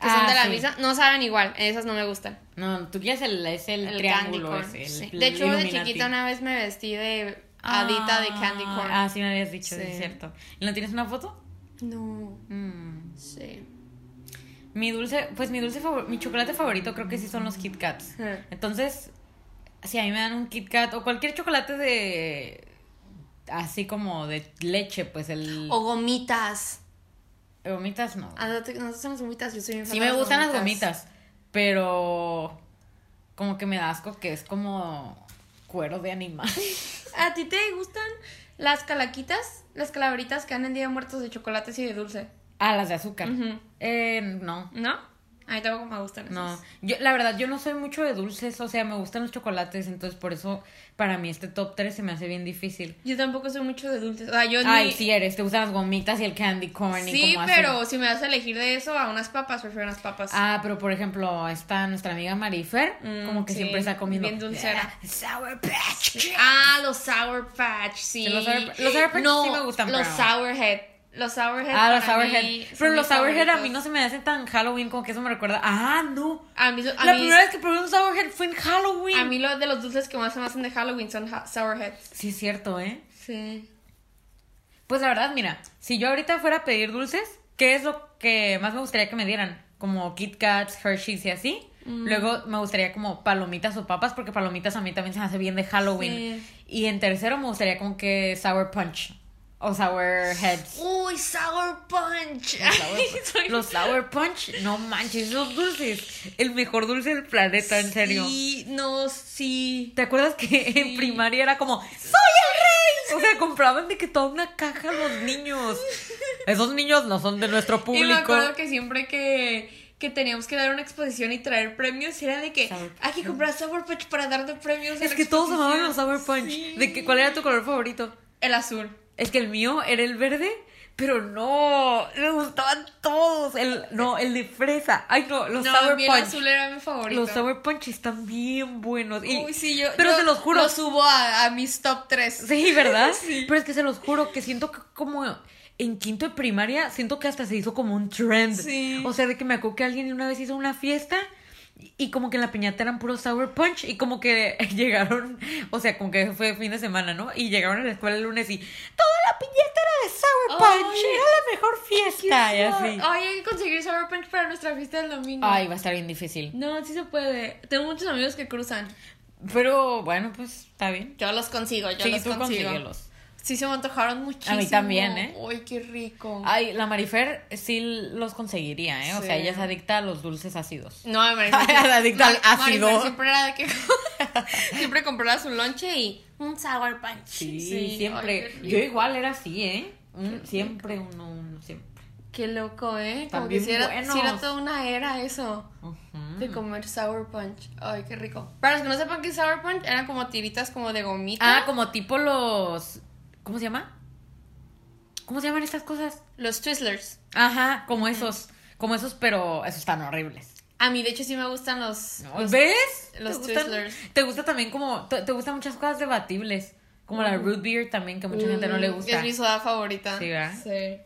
que son Ah, de la sí. misma, no saben igual, esas no me gustan. No, tú quieres el, es el, El triángulo el- De hecho, de chiquita una vez me vestí de adita de candy Ah, corn. Ah, sí me habías dicho, sí. Es cierto. ¿Y no tienes una foto? No, Mm. sí. Mi dulce, pues mi dulce favor- mi chocolate favorito creo que sí son los Kit Kats. Eh. Entonces, si a mí me dan un Kit Kat o cualquier chocolate de así como de leche, pues el O gomitas. gomitas no. Ah, no te, no gustan las gomitas, yo soy bien Sí me gustan las gomitas, pero como que me da asco que es como cuero de animal. <laughs> ¿A ti te gustan las calaquitas? Las calaveritas que dan en Día de Muertos de chocolates y de dulce. Ah, las de azúcar. Eh, no. ¿No? A mí tampoco me gustan No, esos. yo, la verdad, yo no soy mucho de dulces, o sea, me gustan los chocolates, entonces por eso para mí este top 3 se me hace bien difícil. Yo tampoco soy mucho de dulces. O sea, yo Ay, ni... sí eres, te gustan las gomitas y el candy corn y Sí, como así. pero si me vas a elegir de eso a unas papas, prefiero unas papas. Ah, pero por ejemplo, está nuestra amiga Marifer, Mm, como que sí, siempre está comiendo. bien dulcera. "Ah, <laughs> Sour Patch Kids". Ah, los Sour Patch, sí. Sí, los Sour- los Sour Patch no, sí me gustan, Los pero- Sour Head. Los Sour Head. Ah, los para Sour Head. mí Pero los mis Sour Head a mí no se me hacen tan Halloween, como que eso me recuerda. Ah, no. A mí, a la mí- primera vez que probé un Sour Head fue en Halloween. A mí lo de los dulces que más se me hacen de Halloween son ha- Sour Heads. Sí, es cierto, ¿eh? Sí. Pues la verdad, mira, si yo ahorita fuera a pedir dulces, ¿qué es lo que más me gustaría que me dieran? Como Kit Kats, Hershey's y así. Mm. Luego me gustaría como palomitas o papas, porque palomitas a mí también se me hace bien de Halloween. Sí. Y en tercero me gustaría como que Sour Punch o Sour Heads. Uy, Sour Punch. Los sour, los sour punch, no manches, esos dulces. El mejor dulce del planeta, en serio. Sí, no, sí. ¿Te acuerdas que en primaria era como, ¡Soy el rey! O sea, compraban de que toda una caja a los niños. Esos niños no son de nuestro Y me público. acuerdo que siempre que, que teníamos que dar una exposición y traer premios, era de que hay que comprar Sour Punch para dar de premios. Es que todos amaban los exposición". sour punch. Sí. ¿De que, ¿Cuál era tu color favorito? El azul. Es que el mío era el verde, pero no, me gustaban todos. El, no, el de fresa. Ay, no, los no, sour mí el punch. azul era mi favorito. Los sour punch están bien buenos. Y- Uy, sí, yo. pero yo se los juro. Lo subo a, a mis top 3. Sí, ¿verdad? <laughs> Sí. Pero es que se los juro que siento que como en quinto de primaria, siento que hasta se hizo como un trend. Sí. O sea, de que me acuerdo que alguien una vez hizo una fiesta y como que en la piñata eran puros sour punch y como que <laughs> llegaron, o sea, como que fue fin de semana, ¿no? Y llegaron a la escuela el lunes y toda la piñata era de sour punch, Ay. era la mejor fiesta y así. Ay, hay que conseguir Sour Punch para nuestra fiesta del domingo. Ay, va a estar bien difícil. No, sí se puede. Tengo muchos amigos que cruzan. Pero bueno, pues está bien. Yo los consigo, yo Sí, los tú consigo. consíguelos. Sí se me antojaron muchísimo. también, ¿eh? Ay, qué rico. Ay, la Marifer sí los conseguiría, ¿eh? O sea, Sí. ella es adicta a los dulces ácidos. No, me <laughs> Adicta al ácido. siempre era de que <laughs> siempre compraba su lonche y un sour punch. Sí, siempre. ay, qué Yo igual era así, ¿eh? Un- siempre uno, uno, siempre. Qué loco, ¿eh? Como que si era, sí era toda una era eso. Ujú. De comer sour punch. Ay, qué rico. Para los que no sepan qué es sour punch, eran como tiritas como de gomita. Ah, como tipo los. ¿Cómo se llama? ¿Cómo se llaman estas cosas? Los Twizzlers. Ajá, como esos. Como esos, pero esos están horribles. A mí, de hecho, sí me gustan los. los- ¿Ves? los ¿Te gustan? Twizzlers. Te gusta también como. Te, te gustan muchas cosas debatibles. Como la root beer también, que a mucha gente no le Mm, gusta. Es mi soda favorita. Sí, ¿verdad? Sí.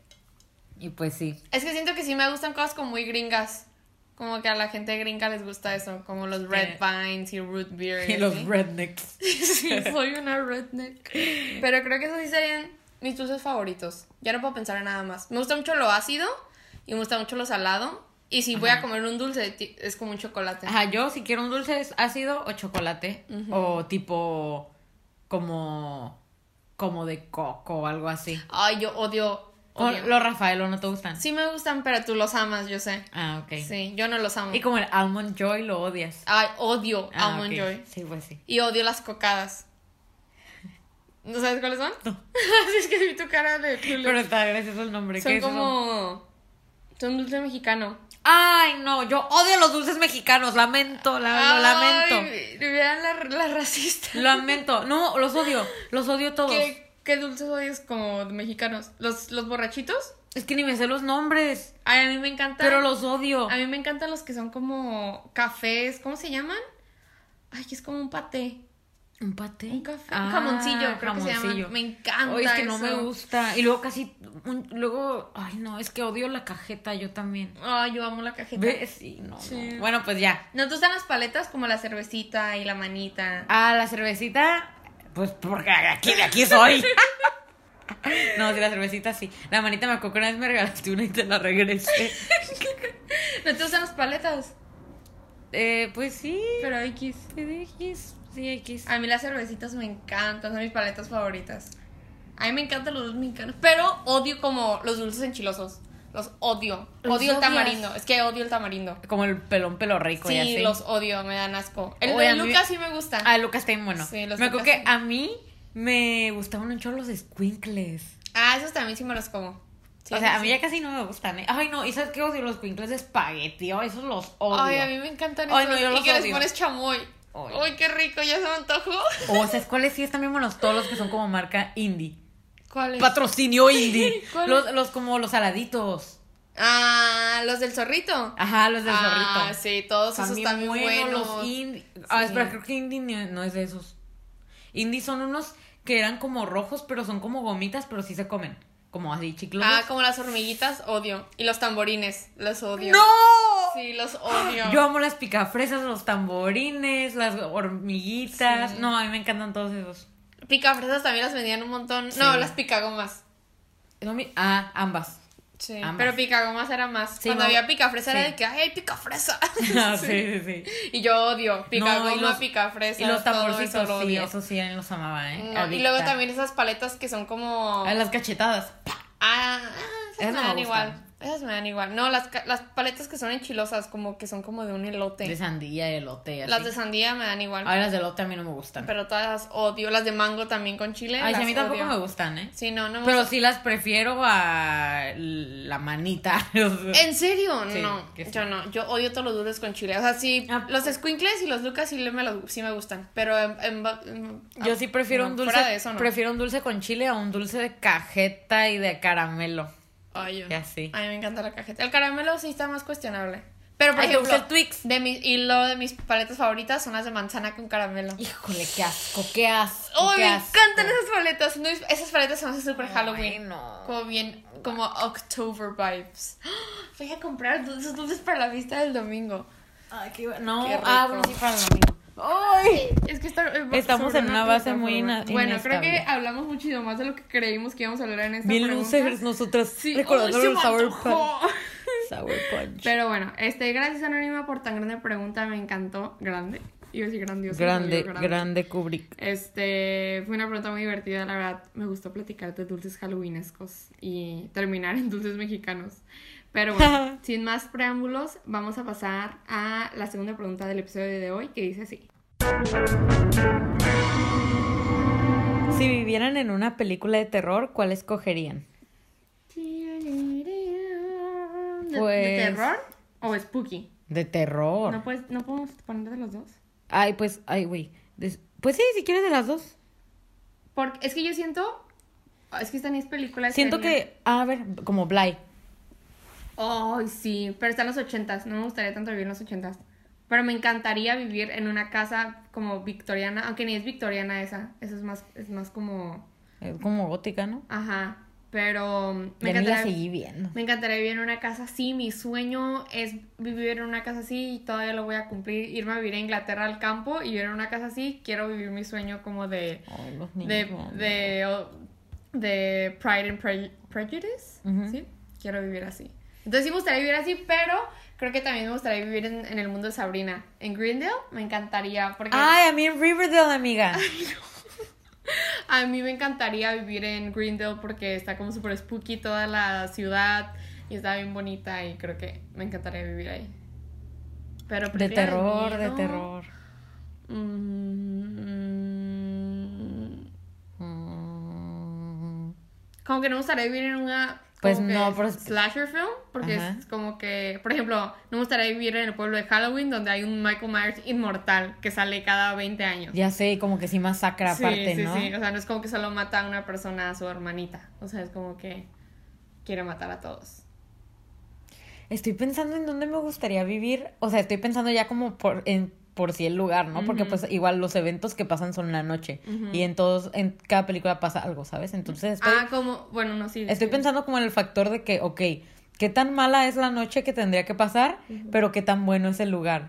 Y pues sí. Es que siento que sí me gustan cosas como muy gringas. Como que a la gente gringa les gusta eso. Como los Red Vines y Root Beer. Y <laughs> los rednecks. <laughs> Sí, soy una redneck. Pero creo que esos sí serían mis dulces favoritos. Ya no puedo pensar en nada más. Me gusta mucho lo ácido y me gusta mucho lo salado. Y si voy a comer un dulce, es como un chocolate. Ajá, yo si quiero un dulce es ácido o chocolate. O tipo como como de coco o algo así. Ay, yo odio. O los Rafaelo no te gustan. Sí me gustan, pero tú los amas, yo sé. Ah, ok. Sí, yo no los amo. Y como el almond joy lo odias. Ay, odio Ah, Almond. Joy. Sí, pues sí. Y odio las cocadas. ¿No sabes cuáles son? No. <laughs> Así es que vi tu cara de culo. Pero está gracioso el nombre. ¿Qué Son es eso? como... Son dulce mexicano. Ay, no, yo odio los dulces mexicanos, lamento, la- lo lamento. Vean la, la racista. Lamento. No, los odio, los odio <laughs> todos. ¿Qué, qué dulces odias como mexicanos? ¿Los, ¿Los borrachitos? Es que ni me sé los nombres, Ay, a mí me encantan. pero los odio. A mí me encantan los que son como cafés. ¿Cómo se llaman? Ay, que es como un paté. ¿Un paté? Un café. Ah, un jamoncillo, creo que se jamoncillo. llama. Me encanta. Es que no me gusta. Y luego casi. un- luego. Ay, no, es que odio la cajeta, yo también. Ay, yo amo la cajeta. ¿Ves? Sí, no, Sí. no. Bueno, pues ya. ¿No te gustan las paletas como la cervecita y la manita? A la cervecita. Pues porque aquí, de aquí soy. <laughs> No, sí, la cervecita sí. La manita me acuerdo que una vez me regalaste una y te la regresé. ¿No te gustan las paletas? Eh, pues sí. Pero X. Sí, X. Sí, X. A mí las cervecitas me encantan, son mis paletas favoritas. A mí me encantan los dulces mexicanos, pero odio como los dulces enchilosos. Los odio. ¿Los odio el tamarindo. Es que odio el tamarindo. Como el pelón pelo rico y Sí, así. los odio, me dan asco. El Oye, de mí- Lucas sí me gusta. Ah, Lucas está bien bueno. Sí, los me acuerdo que sí. a mí me gustaban mucho los squinkles. Ah, esos también sí me los como. Sí, o sea, sí, a mí ya casi no me gustan, ¿eh? Ay, no, ¿y sabes qué odio? Los cuincles de espagueti, oh, esos los odio. Ay, a mí me encantan Ay, esos. no, yo y los que les pones chamoy. Ay. Uy, qué rico, ya se me antojó. O sea, ¿cuáles sí están bien buenos? Todos los que son como marca indie. ¿Cuál es? Patrocinio indie. <laughs> ¿Cuál los, los como los saladitos. Ah, los del zorrito. Ajá, los del ah, zorrito. sí, todos Están esos están bien buenos. Los indie. Ah, Sí. espera, creo que indie no es de esos. Indie son unos que eran como rojos, pero son como gomitas, pero sí se comen. Como así, chiclosos. Ah, como las hormiguitas, odio. Y los tamborines, los odio. ¡No! Sí, los odio. Yo amo las picafresas, los tamborines, las hormiguitas. Sí. No, a mí me encantan todos esos. Picafresas también las vendían un montón. Sí. No, las picagomas. No, mi- Ah, ambas. Sí. Ambas. Pero picagomas era más. Sí, Cuando no. había picafresa era Sí. de que, ay, hay picafresa. <laughs> <laughs> Sí, sí, sí. Y yo odio picagoma, No, y los- picafresa. Y los tamborcitos, eso sí, eso sí, los amaba, ¿eh? No, y luego también esas paletas que son como. Ah, las cachetadas. Ah, esas me me dan igual. Esas me dan igual. No, las, las paletas que son enchilosas, como que son como de un elote. De sandía, elote, así. Las de sandía me dan igual. Ay, las de elote a mí no me gustan. Pero todas las odio. Las de mango también con chile. Ay, sí, a las mí tampoco odio. me gustan, ¿eh? Sí, no, no me Pero gustan. sí las prefiero a la manita. <laughs> ¿En serio? Sí, no, sí. yo no. Yo odio todos los dulces con chile. O sea, sí, Ah, los squinkles y los lucas sí me, los- sí me gustan. Pero en, en- en- Yo sí prefiero no, un dulce. Fuera de eso, no. Prefiero un dulce con chile a un dulce de cajeta y de caramelo. Ay, yo Ya no. sí. A mí me encanta la cajeta. El caramelo sí está más cuestionable. Pero, por Ay, ¿te ejemplo, el Twix? De mi, y lo de mis paletas favoritas son las de manzana con caramelo. Híjole, qué asco, qué asco. ¡Ay, qué me asco. encantan esas paletas! No, esas paletas me hacen súper Halloween. no. Como bien, como October vibes. <gasps> Voy a comprar esos dulces para la vista del domingo. Ay, qué No, Qué ah, bueno, sí, para el domingo. ¡Ay! Es que está- eh, Estamos en una base muy ina- Bueno, creo que inestable. hablamos muchísimo más de lo que creímos que íbamos a hablar en esta Bien pregunta. losers nosotras Sí, recordando ¡ay, se el sour punch. Sour punch. Pero bueno, este, gracias Anónima por tan grande pregunta, me encantó. Grande. Iba a decir grandioso. grande, digo grande Kubrick. Este, fue una pregunta muy divertida, la verdad. Me gustó platicar de dulces halloweenescos y terminar en dulces mexicanos. Pero bueno, <laughs> sin más preámbulos, vamos a pasar a la segunda pregunta del episodio de hoy, que dice así. Si vivieran en una película de terror, ¿cuál escogerían? ¿De, Pues- de terror o spooky? De terror. ¿No, puedes, ¿No podemos poner de los dos? Ay, pues, ay, güey. Pues sí, si quieres de las dos. Porque es que yo siento... Es que esta ni es película. es Siento que, a ver, como Bly. Ay, sí, pero está en los ochentas. No me gustaría tanto vivir en los ochentas. Pero me encantaría vivir en una casa como victoriana, aunque ni es victoriana esa. Eso es más, es más como. Es como gótica, ¿no? Ajá. Pero me Ya ni la encantaría, seguí viendo. me encantaría vivir en una casa así. Mi sueño es vivir en una casa así y todavía lo voy a cumplir. Irme a vivir a Inglaterra al campo y vivir en una casa así. Quiero vivir mi sueño como de. Ay, los niños. De, no. de, oh, de Pride and Pre- Prejudice. ¿sí? Quiero vivir así. Entonces sí me gustaría vivir así, pero creo que también me gustaría vivir en, en el mundo de Sabrina. En Greendale me encantaría, porque Ay, a mí en Riverdale, amiga. <laughs> a mí me encantaría vivir en Greendale porque está como súper spooky toda la ciudad y está bien bonita y creo que me encantaría vivir ahí. Pero De terror, de terror. mm, Mm. Como que no me gustaría vivir en una Pues no, pero- slasher film, porque Ajá. es como que, por ejemplo, no me gustaría vivir en el pueblo de Halloween donde hay un Michael Myers inmortal que sale cada 20 años. Ya sé, como que sí masacra sí, aparte, sí, ¿no? sí, o sea, no es como que solo mata a una persona, a su hermanita, o sea, es como que quiere matar a todos. Estoy pensando en dónde me gustaría vivir. O sea, estoy pensando ya como por, en, por sí el lugar, ¿no? Porque pues igual los eventos que pasan son en la noche. Y en todos, en cada película pasa algo, ¿sabes? Entonces estoy, Ah, como, bueno, no, sí. estoy sí. pensando como en el factor de que, ok, qué tan mala es la noche que tendría que pasar, pero qué tan bueno es el lugar.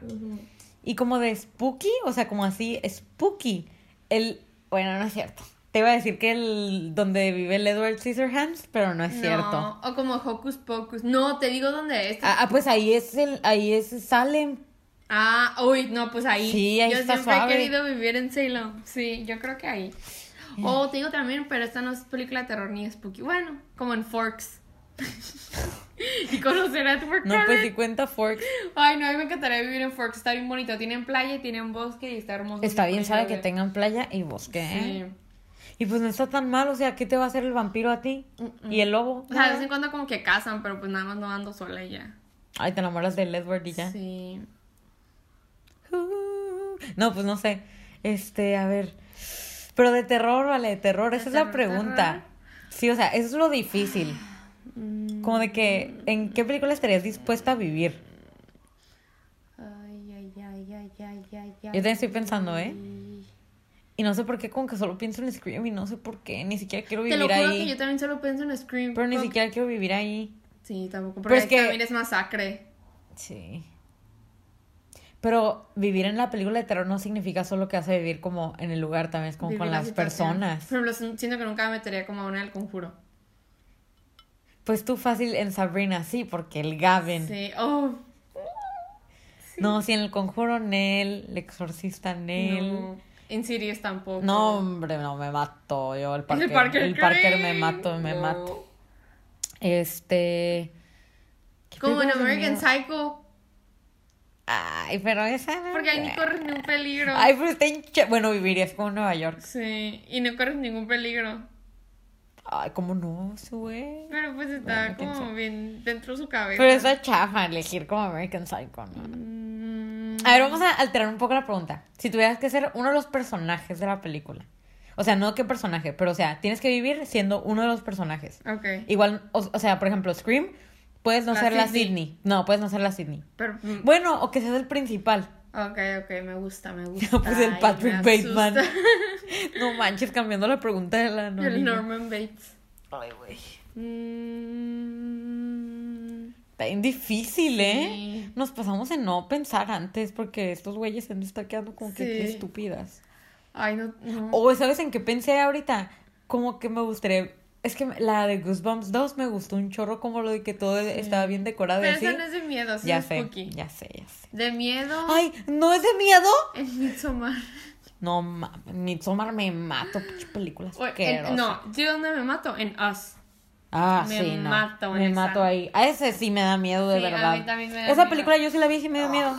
Y como de spooky, o sea, como así, spooky. El, bueno, no es cierto. Te iba a decir que el donde vive el Edward Scissorhands, pero no es cierto. O como Hocus Pocus. No, te digo dónde es. Ah, ah, pues ahí es el, ahí es Salem. Ah, uy, no, pues ahí. Sí, ahí yo está siempre suave. he querido vivir en Salem. Sí, yo creo que ahí. O te digo también, pero esta no es película de terror ni spooky. Bueno, como en Forks. <laughs> y conocer a Edward No, pues si cuenta Forks. Ay, no, a mí me encantaría vivir en Forks. Está bien bonito. Tienen playa y tienen bosque y está hermoso. Está bien, sabe que tengan playa y bosque, ¿eh? Sí. Y pues no está tan mal, o sea, ¿qué te va a hacer el vampiro a ti? ¿Y el lobo? O sea, de vez en cuando como que cazan, pero pues nada más no ando sola y ya. Ay, te enamoras de Edward y ya. Sí. No, pues no sé. Este, a ver. Pero de terror, vale, de terror, ¿De esa es la pregunta. terror? Sí, o sea, eso es lo difícil. Mm. Como de que, ¿en qué película estarías dispuesta a vivir? Ay, ay, ay, ay, ay, ay, ay. Yo también estoy pensando, ¿eh? Y no sé por qué, como que solo pienso en Scream y no sé por qué. Ni siquiera quiero Te vivir lo juro ahí. que yo también solo pienso en Scream. Pero ni Porque- siquiera quiero vivir ahí. Sí, tampoco. Pero Porque es que- también es masacre. Sí. Pero vivir en la película de terror no significa solo que hace vivir como en el lugar, también es como Vivir con la las situación. personas. Por ejemplo, siento que nunca me metería como a una del conjuro. Pues tú fácil en Sabrina, sí, porque el Gavin. Sí. Oh. No, sí, en el conjuro Nell, el exorcista Nell. No. En Sirius tampoco. No, hombre, no, me mato. Yo, el Parker, El Parker, el Parker me mato, me No. mato. Este. ¿qué Como en American? Psycho. Ay, pero esa. no Porque ahí ni corres ningún peligro. Ay, pero está hincha. Bueno, vivirías como en Nueva York. Sí. Y no corres ningún peligro. Ay, ¿cómo no, güey? Pero pues está Bueno, como bien dentro de su cabeza. Pero está chafa elegir como American Psycho, ¿no? Mm, A ver, vamos a alterar un poco la pregunta. Si tuvieras que ser uno de los personajes de la película. O sea, no qué personaje, pero o sea, tienes que vivir siendo uno de los personajes. Ok. Igual, o, o sea, por ejemplo, Scream, puedes no La ser la Sydney. Sydney. No, puedes no ser la Sydney. Pero, mm, Bueno, o que seas el principal. ok, ok, me gusta, me <laughs> gusta. Pues el Patrick Bateman. <laughs> No manches, cambiando la pregunta de la el anónima. Norman Bates. Ay, güey. Mm, Está bien difícil, ¿eh? Sí. Nos pasamos en no pensar antes porque estos güeyes se nos están quedando como que qué estúpidas. Ay, no. no. O, ¿sabes en qué pensé ahorita? Como que me gustaría... Es que la de Goosebumps 2 me gustó un chorro como lo de que todo estaba bien decorado Pero eso no es de miedo, eso Ya es sé, spooky. ya sé, ya sé. De miedo. Ay, ¿no es de miedo? En Midsommar. No, Midsommar me mato, pinche películas no, ¿yo dónde me mato? En Us. Ah, me sí, no. mato en me esa. mato ahí. A ese sí me da miedo, de Sí, a verdad. mí también me da Esa miedo. película yo sí la vi y sí me dio miedo.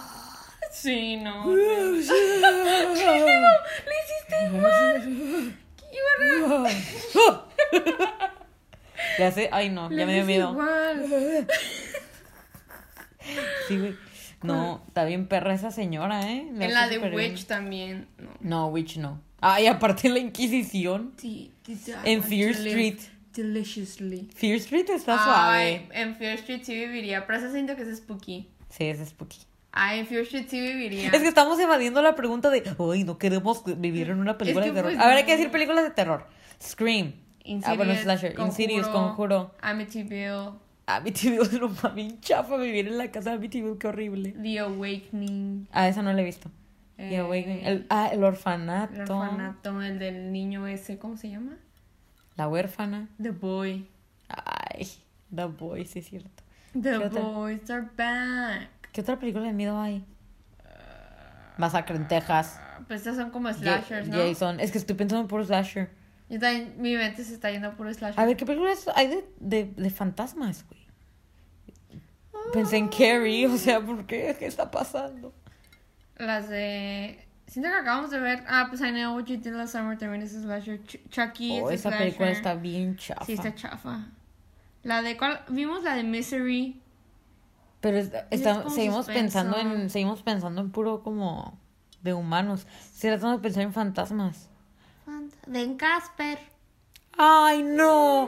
Sí, no. <laughs> <laughs> ¡Le hiciste <laughs> mal! ¡Qué <laughs> barra! ya sé, ay no, ya Le me dio miedo. igual. <laughs> Sí, güey. No, está bien perra esa señora, ¿eh? Le En la hace de súper bien. Witch también. No. No, Witch no. Ay, aparte la Inquisición. Sí, En Fear Street. Deliciously. Fear Street está Ay, suave. en Fear Street sí viviría, pero eso siento que es spooky. Sí, es spooky. Ay, en Street sí viviría. Es que estamos evadiendo la pregunta de, ay, no queremos vivir en una película que, de terror. pues, A ver, hay que decir películas de terror. Scream. Ah, bueno, Slasher. Insidious, Conjuro. Amityville, Amityville es lo más bien chafa vivir en la casa de Amityville, qué horrible. The Awakening, Ah, esa no la he visto. The Eh, Awakening. El, ah, el orfanato. el orfanato, el del niño ese, ¿cómo se llama? La huérfana. The Boy. Ay, The Boy, sí es cierto. The. Boys are back. ¿Qué otra película de miedo hay? Masacre en Texas. Pues estas son como slashers, ¿no? Jason. Es que estoy pensando en puro slasher. Yo también, mi mente se está yendo por slasher. A ver, ¿qué películas hay de, de, de fantasmas, güey? Pensé en Carrie, o sea, ¿por qué? ¿Qué está pasando? Las de... Siento que acabamos de ver... Ah, pues I Know What You Did Last Summer también es slasher. Ch- Chucky Oh, es esa slasher. película está bien chafa. Sí, está chafa. La de cuál... Vimos la de Misery. Pero es- es está- seguimos suspenso. pensando en seguimos pensando en puro como de humanos. Estoy tratando de pensar en fantasmas. De en Casper. Ay, no.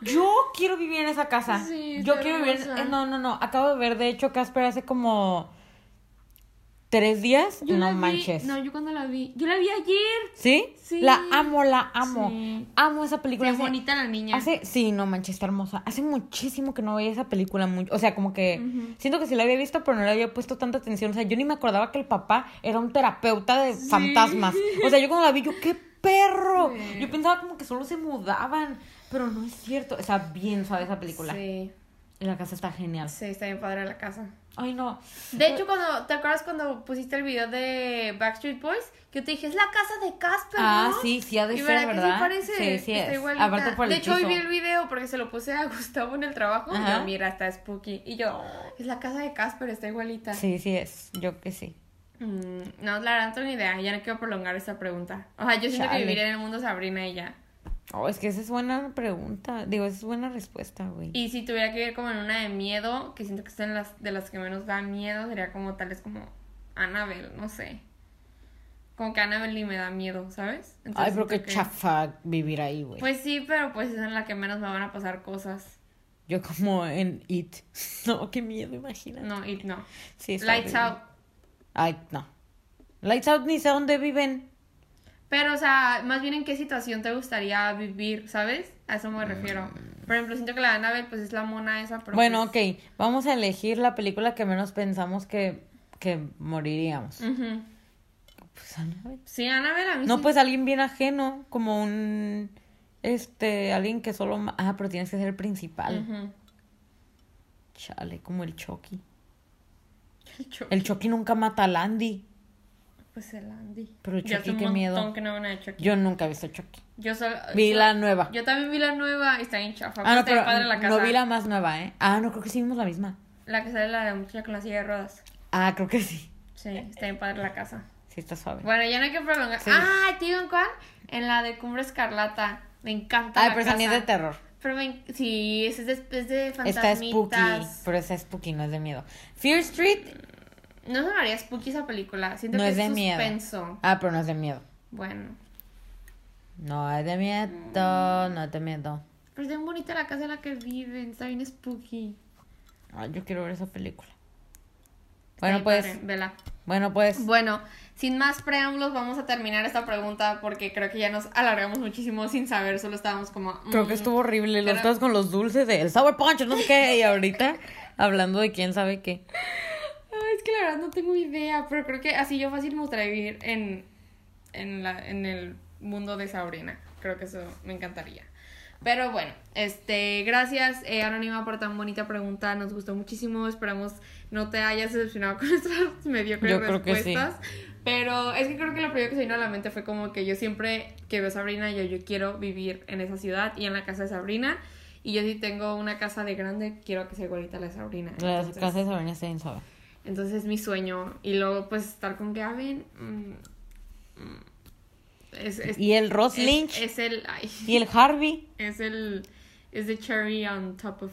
Yo quiero vivir en esa casa. Sí, Yo quiero vivir. en- No, no, no. Acabo de ver, de hecho, Casper hace como tres días. Yo no vi- manches. No, yo cuando la vi... Yo la vi ayer. ¿Sí? Sí. La amo, la amo. Sí. Amo esa película. Hace- bonita la niña. Hace, sí, no manches, está hermosa. Hace muchísimo que no veía esa película. mu- o sea, como que siento que sí la había visto, pero no le había puesto tanta atención. O sea, yo ni me acordaba que el papá era un terapeuta de fantasmas. O sea, yo cuando la vi, yo, ¡qué perro! Sí. Yo pensaba como que solo se mudaban, pero no es cierto. Está bien suave esa película. Sí. Y la casa está genial. Sí, está bien padre la casa. Ay, no. De hecho, cuando, ¿te acuerdas cuando pusiste el video de Backstreet Boys? Que yo te dije, es la casa de Casper, Ah, ¿no? sí, sí ha de Y ser, verdad que sí parece. Sí, sí está es. igualita. Aparte por el de hecho, hoy vi el video porque se lo puse a Gustavo en el trabajo. Y yo, mira, está spooky. Y yo, es la casa de Casper, está igualita. Sí, sí es. Yo que sí. Mm, no, la verdad no tengo ni idea. Ya no quiero prolongar esta pregunta. O sea, yo siento Chale. que viviré en el mundo Sabrina y ya. Oh, es que esa es buena pregunta. Digo, esa es buena respuesta, güey. Y si tuviera que ir como en una de miedo, que siento que es en las, de las que menos dan miedo, sería como tal vez como Annabelle, no sé. Como que Annabelle ni me da miedo, ¿sabes? Ay, Entonces pero qué que- chafa vivir ahí, güey. Pues sí, pero pues es en la que menos me van a pasar cosas. Yo como en It. <laughs> No, qué miedo, imagínate. No, y no. Sí, Lights horrible. out. Ay, no. Lights out ni sé dónde viven. Pero, o sea, más bien en qué situación te gustaría vivir, ¿sabes? A eso me refiero. Por ejemplo, siento que la Annabelle, pues es la mona esa, pero. bueno, pues- ok. Vamos a elegir la película que menos pensamos que, que moriríamos. Ujú. Pues, Annabelle. Sí, Annabelle a mí No, sí. pues alguien bien ajeno, como un... Este, alguien que solo... Ah, pero tienes que ser el principal. Chale, como el Chucky. El Chucky. El Chucky nunca mata al Andy. Pues el Andy. Pero Ya Chucky, hace un qué miedo. montón que no una de Chucky. Yo nunca he visto Chucky. Yo solo. Vi yo- la nueva. Yo también vi la nueva y está bien chafa. Ah, no, pero padre la casa. no vi la más nueva, ¿eh? Ah, no, creo que sí vimos la misma. La que sale la de muchacha con la silla de ruedas. Ah, creo que sí. Sí, está bien padre la casa. Sí, está suave. Bueno, ya no hay que prolongar. Sí. Ah, ¿te digo en cuál? En la de Cumbre Escarlata. Me encanta Ay, la pero esa ni es de terror. Pero me... sí, es de, es de Está spooky, fantasmitas. pero esa spooky, no es de miedo. Fear Street No se me haría spooky esa película. Siento no que es de miedo. suspenso. Ah, pero no es de miedo. Bueno. No es de miedo, no es de miedo. Pero es bien bonita la casa en la que viven. Está bien spooky. Ay, yo quiero ver esa película. Bueno, pues, padre, Vela. bueno, pues. Bueno, sin más preámbulos, vamos a terminar esta pregunta porque creo que ya nos alargamos muchísimo sin saber, solo estábamos como... Creo mm, que estuvo horrible. Los Pero- dos con los dulces de el Sour Punch, no sé qué. Y ahorita <laughs> hablando de quién sabe qué. Es que la verdad no tengo idea, pero creo que así yo fácil me gustaría vivir en, en, la, en el mundo de Sabrina. Creo que eso me encantaría. Pero bueno, este, gracias eh, Anónima por tan bonita pregunta, nos gustó muchísimo, esperamos no te hayas decepcionado con <laughs> nuestras mediocres Yo creo que sí. respuestas. Pero es que creo que lo primero que se vino a la mente fue como que yo siempre que veo Sabrina, yo, yo quiero vivir en esa ciudad y en la casa de Sabrina. Y yo si tengo una casa de grande, quiero que sea igualita a la de Sabrina. La Entonces- casa de Sabrina está bien suave. Entonces es mi sueño. Y luego, pues, estar con Gavin. mm, mm, es, es, Y el Ross es- Lynch. Es, el. ay, Y el Harvey. <laughs> es el. Es the cherry on top of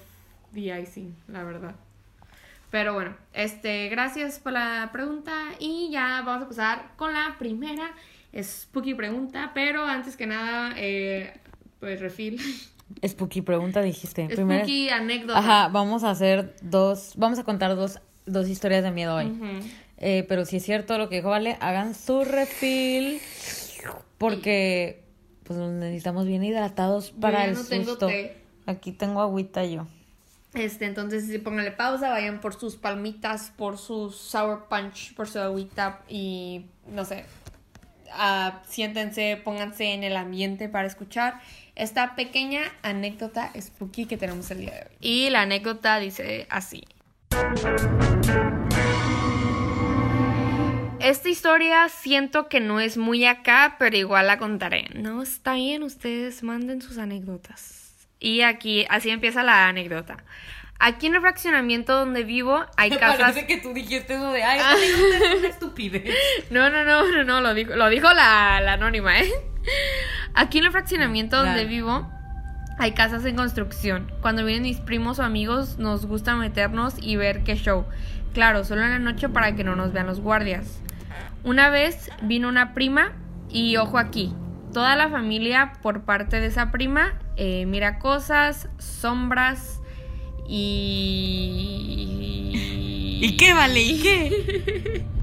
the icing, la verdad. Pero bueno, este, gracias por la pregunta. Y ya vamos a pasar con la primera spooky pregunta. Pero antes que nada, eh, pues, refil. Spooky pregunta dijiste. Spooky anécdota. Ajá, vamos a hacer dos. Vamos a contar dos, dos historias de miedo hoy. Eh, pero si es cierto lo que dijo Vale, hagan su refill. Porque pues nos necesitamos bien hidratados para ya el no tengo susto. té. Aquí tengo agüita yo. Este, entonces sí, pónganle pausa, vayan por sus palmitas, por su sour punch, por su agüita y no sé. ah, siéntense, pónganse en el ambiente para escuchar esta pequeña anécdota spooky que tenemos el día de hoy. Y la anécdota dice así. Esta historia siento que no es muy acá, pero igual la contaré. No, está bien, ustedes manden sus anécdotas. Y aquí, así empieza la anécdota. Aquí en el fraccionamiento donde vivo hay <laughs> casas... Parece que tú dijiste eso de, ay, es una estupidez. <laughs> No, no, no, no, no, lo dijo, lo dijo la, la anónima, ¿eh? Aquí en el fraccionamiento donde vivo hay casas en construcción. Cuando vienen mis primos o amigos nos gusta meternos y ver qué show. Claro, solo en la noche para que no nos vean los guardias. Una vez vino una prima y ojo aquí, toda la familia por parte de esa prima eh, mira cosas, sombras y... ¿Y qué vale? ¿Y qué? <laughs>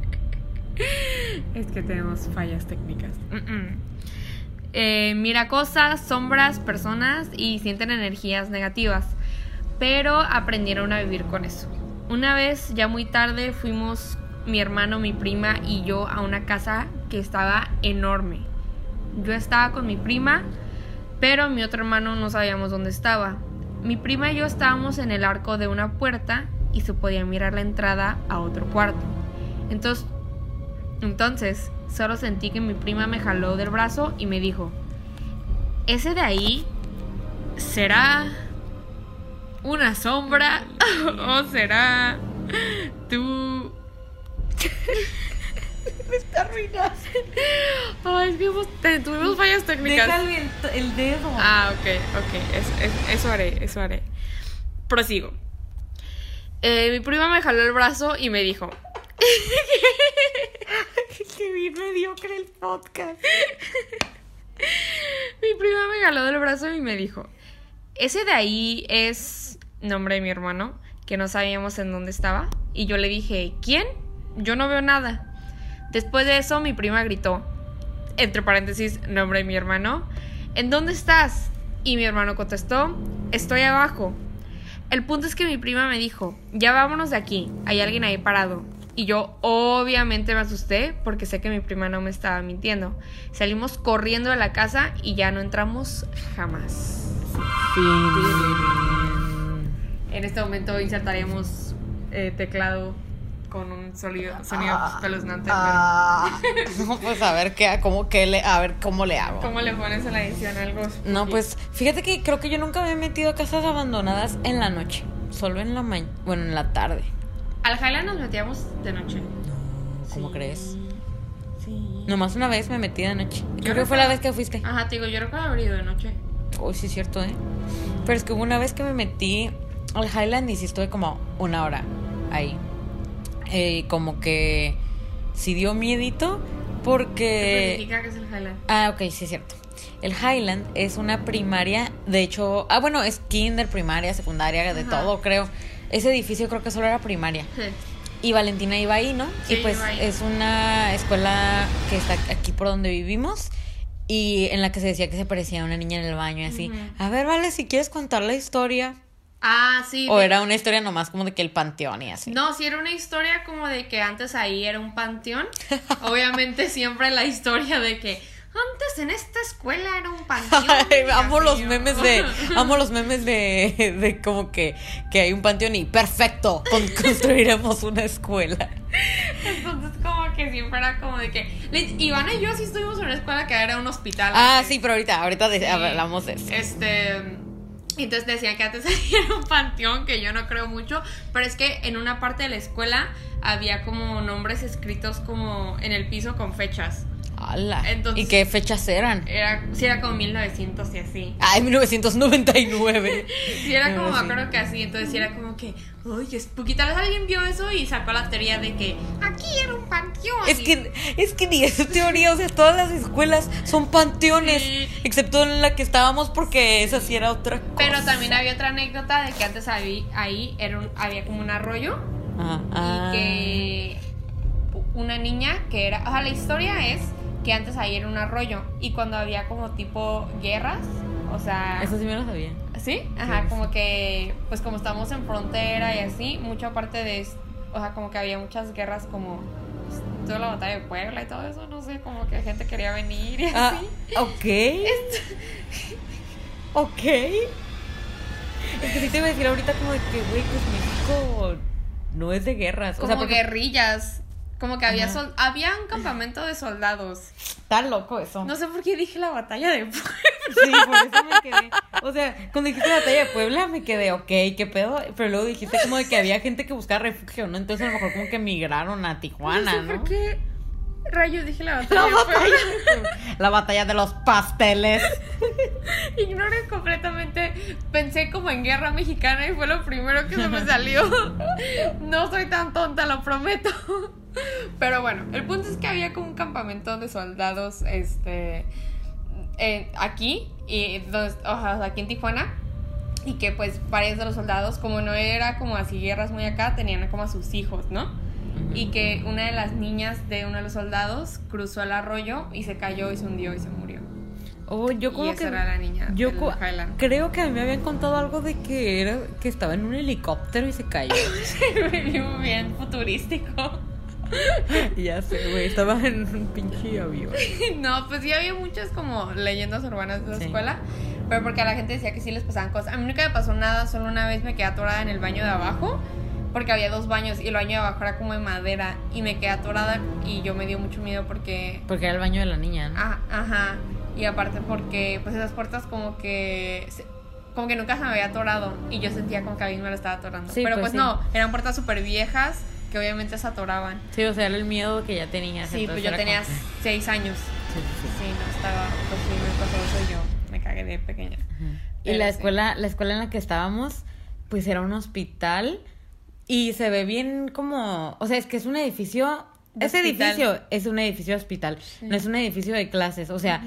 Es que tenemos fallas técnicas. Eh, mira cosas, sombras, personas y sienten energías negativas. Pero aprendieron a vivir con eso. Una vez, ya muy tarde, fuimos mi hermano, mi prima y yo a una casa que estaba enorme. Yo estaba con mi prima, pero mi otro hermano no sabíamos dónde estaba. Mi prima y yo estábamos en el arco de una puerta y se podía mirar la entrada a otro cuarto. Entonces, entonces, solo sentí que mi prima me jaló del brazo y me dijo, ¿ese de ahí será una sombra <laughs> o será tú? <laughs> Me está arruinando. Ay, tuvimos fallas técnicas. Déjale el, el dedo. Ah, ok, ok. Es- es- eso haré, eso haré. Prosigo. Eh, mi prima me jaló el brazo y me dijo. <laughs> <laughs> Qué bien mediocre el podcast. Mi prima me jaló del brazo y me dijo. Ese de ahí es nombre de mi hermano, que no sabíamos en dónde estaba. Y yo le dije, ¿quién? Yo no veo nada. Después de eso, mi prima gritó, entre paréntesis, nombre de mi hermano, ¿en dónde estás? Y mi hermano contestó, estoy abajo. El punto es que mi prima me dijo, ya vámonos de aquí, hay alguien ahí parado. Y yo obviamente me asusté porque sé que mi prima no me estaba mintiendo. Salimos corriendo de la casa y ya no entramos jamás. En este momento insertaremos eh, teclado con un sonido, sonido espeluznante. Ah, <laughs> no, pues a ver qué, cómo que le, a ver cómo le hago. pero ¿Cómo le pones a la edición algo? No, pues fíjate que creo que yo nunca me he metido a casas abandonadas en la noche, solo en la mañana, bueno, en la tarde. Al Highland nos metíamos de noche. ¿Cómo Sí. crees? Sí. Nomás una vez me metí de noche. Creo que fue la vez que fuiste. Ajá, te digo, yo recuerdo haber ido de noche. Uy, sí es cierto, ¿eh? Pero es que hubo una vez que me metí al Highland y sí estuve como una hora ahí. Eh, como que sí dio miedito porque... Significa que es el Highland. Ah, ok, sí es cierto. El Highland es una primaria, de hecho, ah, bueno, es kinder, primaria, secundaria, de Ajá. todo, creo. Ese edificio creo que solo era primaria. Sí. Y Valentina iba ahí, ¿no? Sí, y pues es una escuela que está aquí por donde vivimos y en la que se decía que se parecía a una niña en el baño y así. A ver, vale, si quieres contar la historia. Ah, sí. O de- era una historia nomás como de que el panteón y así. No, sí era una historia como de que antes ahí era un panteón. <laughs> Obviamente siempre la historia de que antes en esta escuela era un panteón. <laughs> Ay, amo los memes de <laughs> amo los memes de, de como que, que hay un panteón y perfecto con- <laughs> construiremos una escuela Entonces como que siempre era como de que Ivana y yo sí estuvimos en una escuela que era un hospital. ah sí pero ahorita ahorita de- Sí. hablamos de eso Este. Entonces decían que antes era un panteón, que yo no creo mucho, pero es que en una parte de la escuela había como nombres escritos como en el piso con fechas. Ala. Entonces- y qué fechas eran Era, sí era como 1900 y así. ay 1999 <laughs> Sí era como, me Sí. acuerdo que así, entonces sí era como que, uy, spooky. Tal vez alguien vio eso y sacó la teoría de que aquí era un panteón. Es y- que, es que ni es teoría, o sea, todas las escuelas son panteones, Sí. excepto en la que estábamos porque esa sí era otra cosa. Pero también había otra anécdota de que antes ahí, ahí era un- había como un arroyo Ah, ah. y que una niña que era, o sea, la historia es que antes ahí era un arroyo y cuando había como tipo guerras, o sea, Eso sí me lo sabía. ¿sí? Ajá, Sí, como que pues como estamos en frontera y así, mucha parte de, o sea, como que había muchas guerras como pues, toda la batalla de Puebla y todo eso, no sé, como que gente quería venir y Ah, así. ok. <laughs> Ok. Es que sí te iba a decir ahorita como de que, güey, pues México no es de guerras. Como o sea, porque guerrillas. Como que había sol- había un campamento de soldados. está loco eso. No sé por qué dije la batalla de Puebla. Sí, por eso me quedé. O sea, cuando dijiste batalla de Puebla me quedé, ok, qué pedo. Pero luego dijiste como de que había gente que buscaba refugio, ¿no? Entonces a lo mejor como que migraron a Tijuana, no sé ¿no? por qué rayos dije la batalla La de batalla, Puebla. la batalla de los pasteles. Ignoré completamente. Pensé como en guerra mexicana y fue lo primero que se me salió. <laughs> No soy tan tonta, lo prometo. <laughs> Pero bueno, el punto es que había como un campamento de soldados este eh, aquí y donde- o sea, aquí en Tijuana y que pues varios de los soldados como no era como así guerras muy acá tenían como a sus hijos, ¿no? Y que una de las niñas de uno de los soldados cruzó el arroyo y se cayó y se hundió y se murió. Oh, yo y como esa que era la niña yo creo que a mí me habían contado algo de que era que estaba en un helicóptero y se cayó. <laughs> Bien, bien futurístico. <laughs> ya sé, güey, estaba en un pinche avión. <laughs> No, pues sí había muchas como leyendas urbanas de la Sí. escuela, pero porque a la gente decía que sí les pasaban cosas. A mí nunca me pasó nada, solo una vez me quedé atorada en el baño de abajo, porque había dos baños y el baño de abajo era como de madera y me quedé atorada y yo me dio mucho miedo porque... Porque era el baño de la niña, ¿no? Ah, ajá, y aparte porque pues esas puertas como que... se- Como que nunca se me había atorado y yo sentía como que alguien me lo estaba atorando. Sí, pero pues pues, sí. no, eran puertas súper viejas que obviamente se atoraban. Sí, o sea, era el miedo que ya tenías. Sí, pues yo tenía como- seis años. Sí, sí, sí. Sí, no estaba, pues sí, me pasó eso y yo me cagué de pequeña. Y la escuela, la escuela en la que estábamos, pues era un hospital y se ve bien como, o sea, es que es un edificio, De ese hospital. edificio es un edificio hospital, no es un edificio de clases, o sea,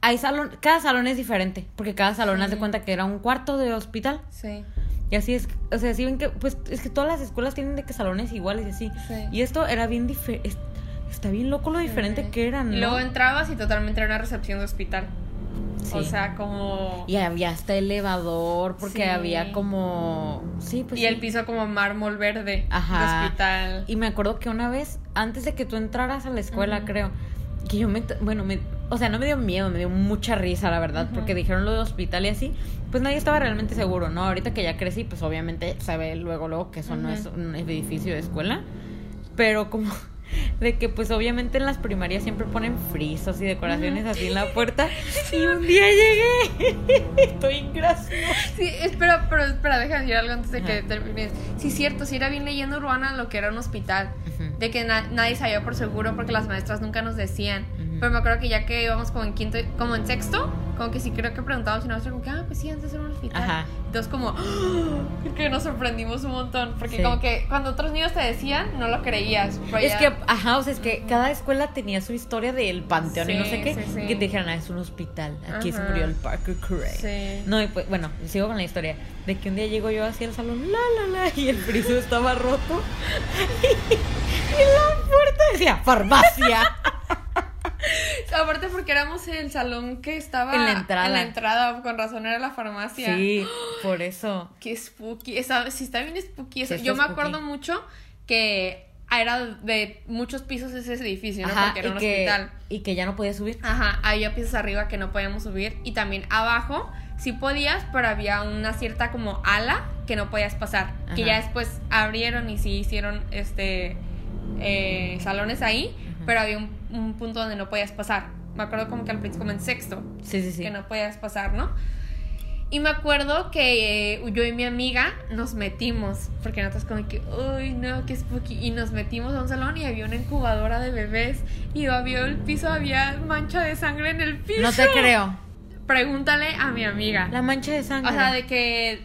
hay salón, cada salón es diferente, porque cada salón hace cuenta que era un cuarto de hospital. Sí, Y así es, o sea, así ven que, pues es que todas las escuelas tienen de que salones iguales y así. Sí. Y esto era bien diferente, está bien loco lo diferente Sí. que eran, ¿no? Y luego entrabas y totalmente era una recepción de hospital. O Sí. sea, como... Y había hasta elevador, porque Sí. había como... Sí, pues y el piso como mármol verde Ajá. de hospital. Y me acuerdo que una vez, antes de que tú entraras a la escuela, creo, que yo me... Bueno, me... O sea, no me dio miedo, me dio mucha risa, la verdad, porque dijeron lo de hospital y así. Pues nadie estaba realmente seguro, ¿no? Ahorita que ya crecí, pues obviamente se ve luego, luego que eso no es un edificio de escuela. Pero como... <laughs> De que pues obviamente en las primarias siempre ponen frisos y decoraciones así en la puerta. Y un día llegué. <laughs> Estoy graciosa. Sí, espera, pero espera, déjame decir algo antes de que termines. Sí, cierto, sí era bien leyenda urbana lo que era un hospital. De que na- nadie sabía por seguro porque las maestras nunca nos decían. Pero me acuerdo que ya que íbamos como en quinto, como en sexto, como que sí creo que preguntábamos y nosotros como que, ah, pues sí, antes era un hospital. Ajá. Entonces como, ¡ah! que nos sorprendimos un montón. Porque Sí. como que cuando otros niños te decían, no lo creías. Es ya- que, ajá, o sea, es que cada escuela tenía su historia del panteón y no sé qué. sí, sí. Que te dijeran, ah, es un hospital. Aquí se murió el Parker Cray. Sí. No, y pues, bueno, sigo con la historia. De que un día llego yo hacia el salón, la, la, la, <laughs> y el friso estaba roto. <laughs> Y, la puerta decía, farmacia. <laughs> Aparte porque éramos el salón que estaba En la entrada. En la entrada, con razón era la farmacia. Sí, <gasps> por eso. Qué spooky. Esa, sí, está bien spooky. eso. Sí, Yo me spooky. acuerdo mucho que era de muchos pisos ese edificio, ¿no? Ajá, Porque era un que, hospital. y que ya no podía subir. Ajá, había pisos arriba que no podíamos subir. Y también abajo sí podías, pero había una cierta como ala que no podías pasar. Que ya después abrieron y sí hicieron este eh, salones ahí. Pero había un, un punto donde no podías pasar. Me acuerdo como que al principio, como en sexto, Sí, sí, sí. que no podías pasar, ¿no? Y me acuerdo que eh, yo y mi amiga nos metimos, porque nosotros como que, uy, no, qué spooky. Y nos metimos a un salón y había una incubadora de bebés y había el piso, había mancha de sangre en el piso. No te creo. Pregúntale a mi amiga. La mancha de sangre. O sea, de que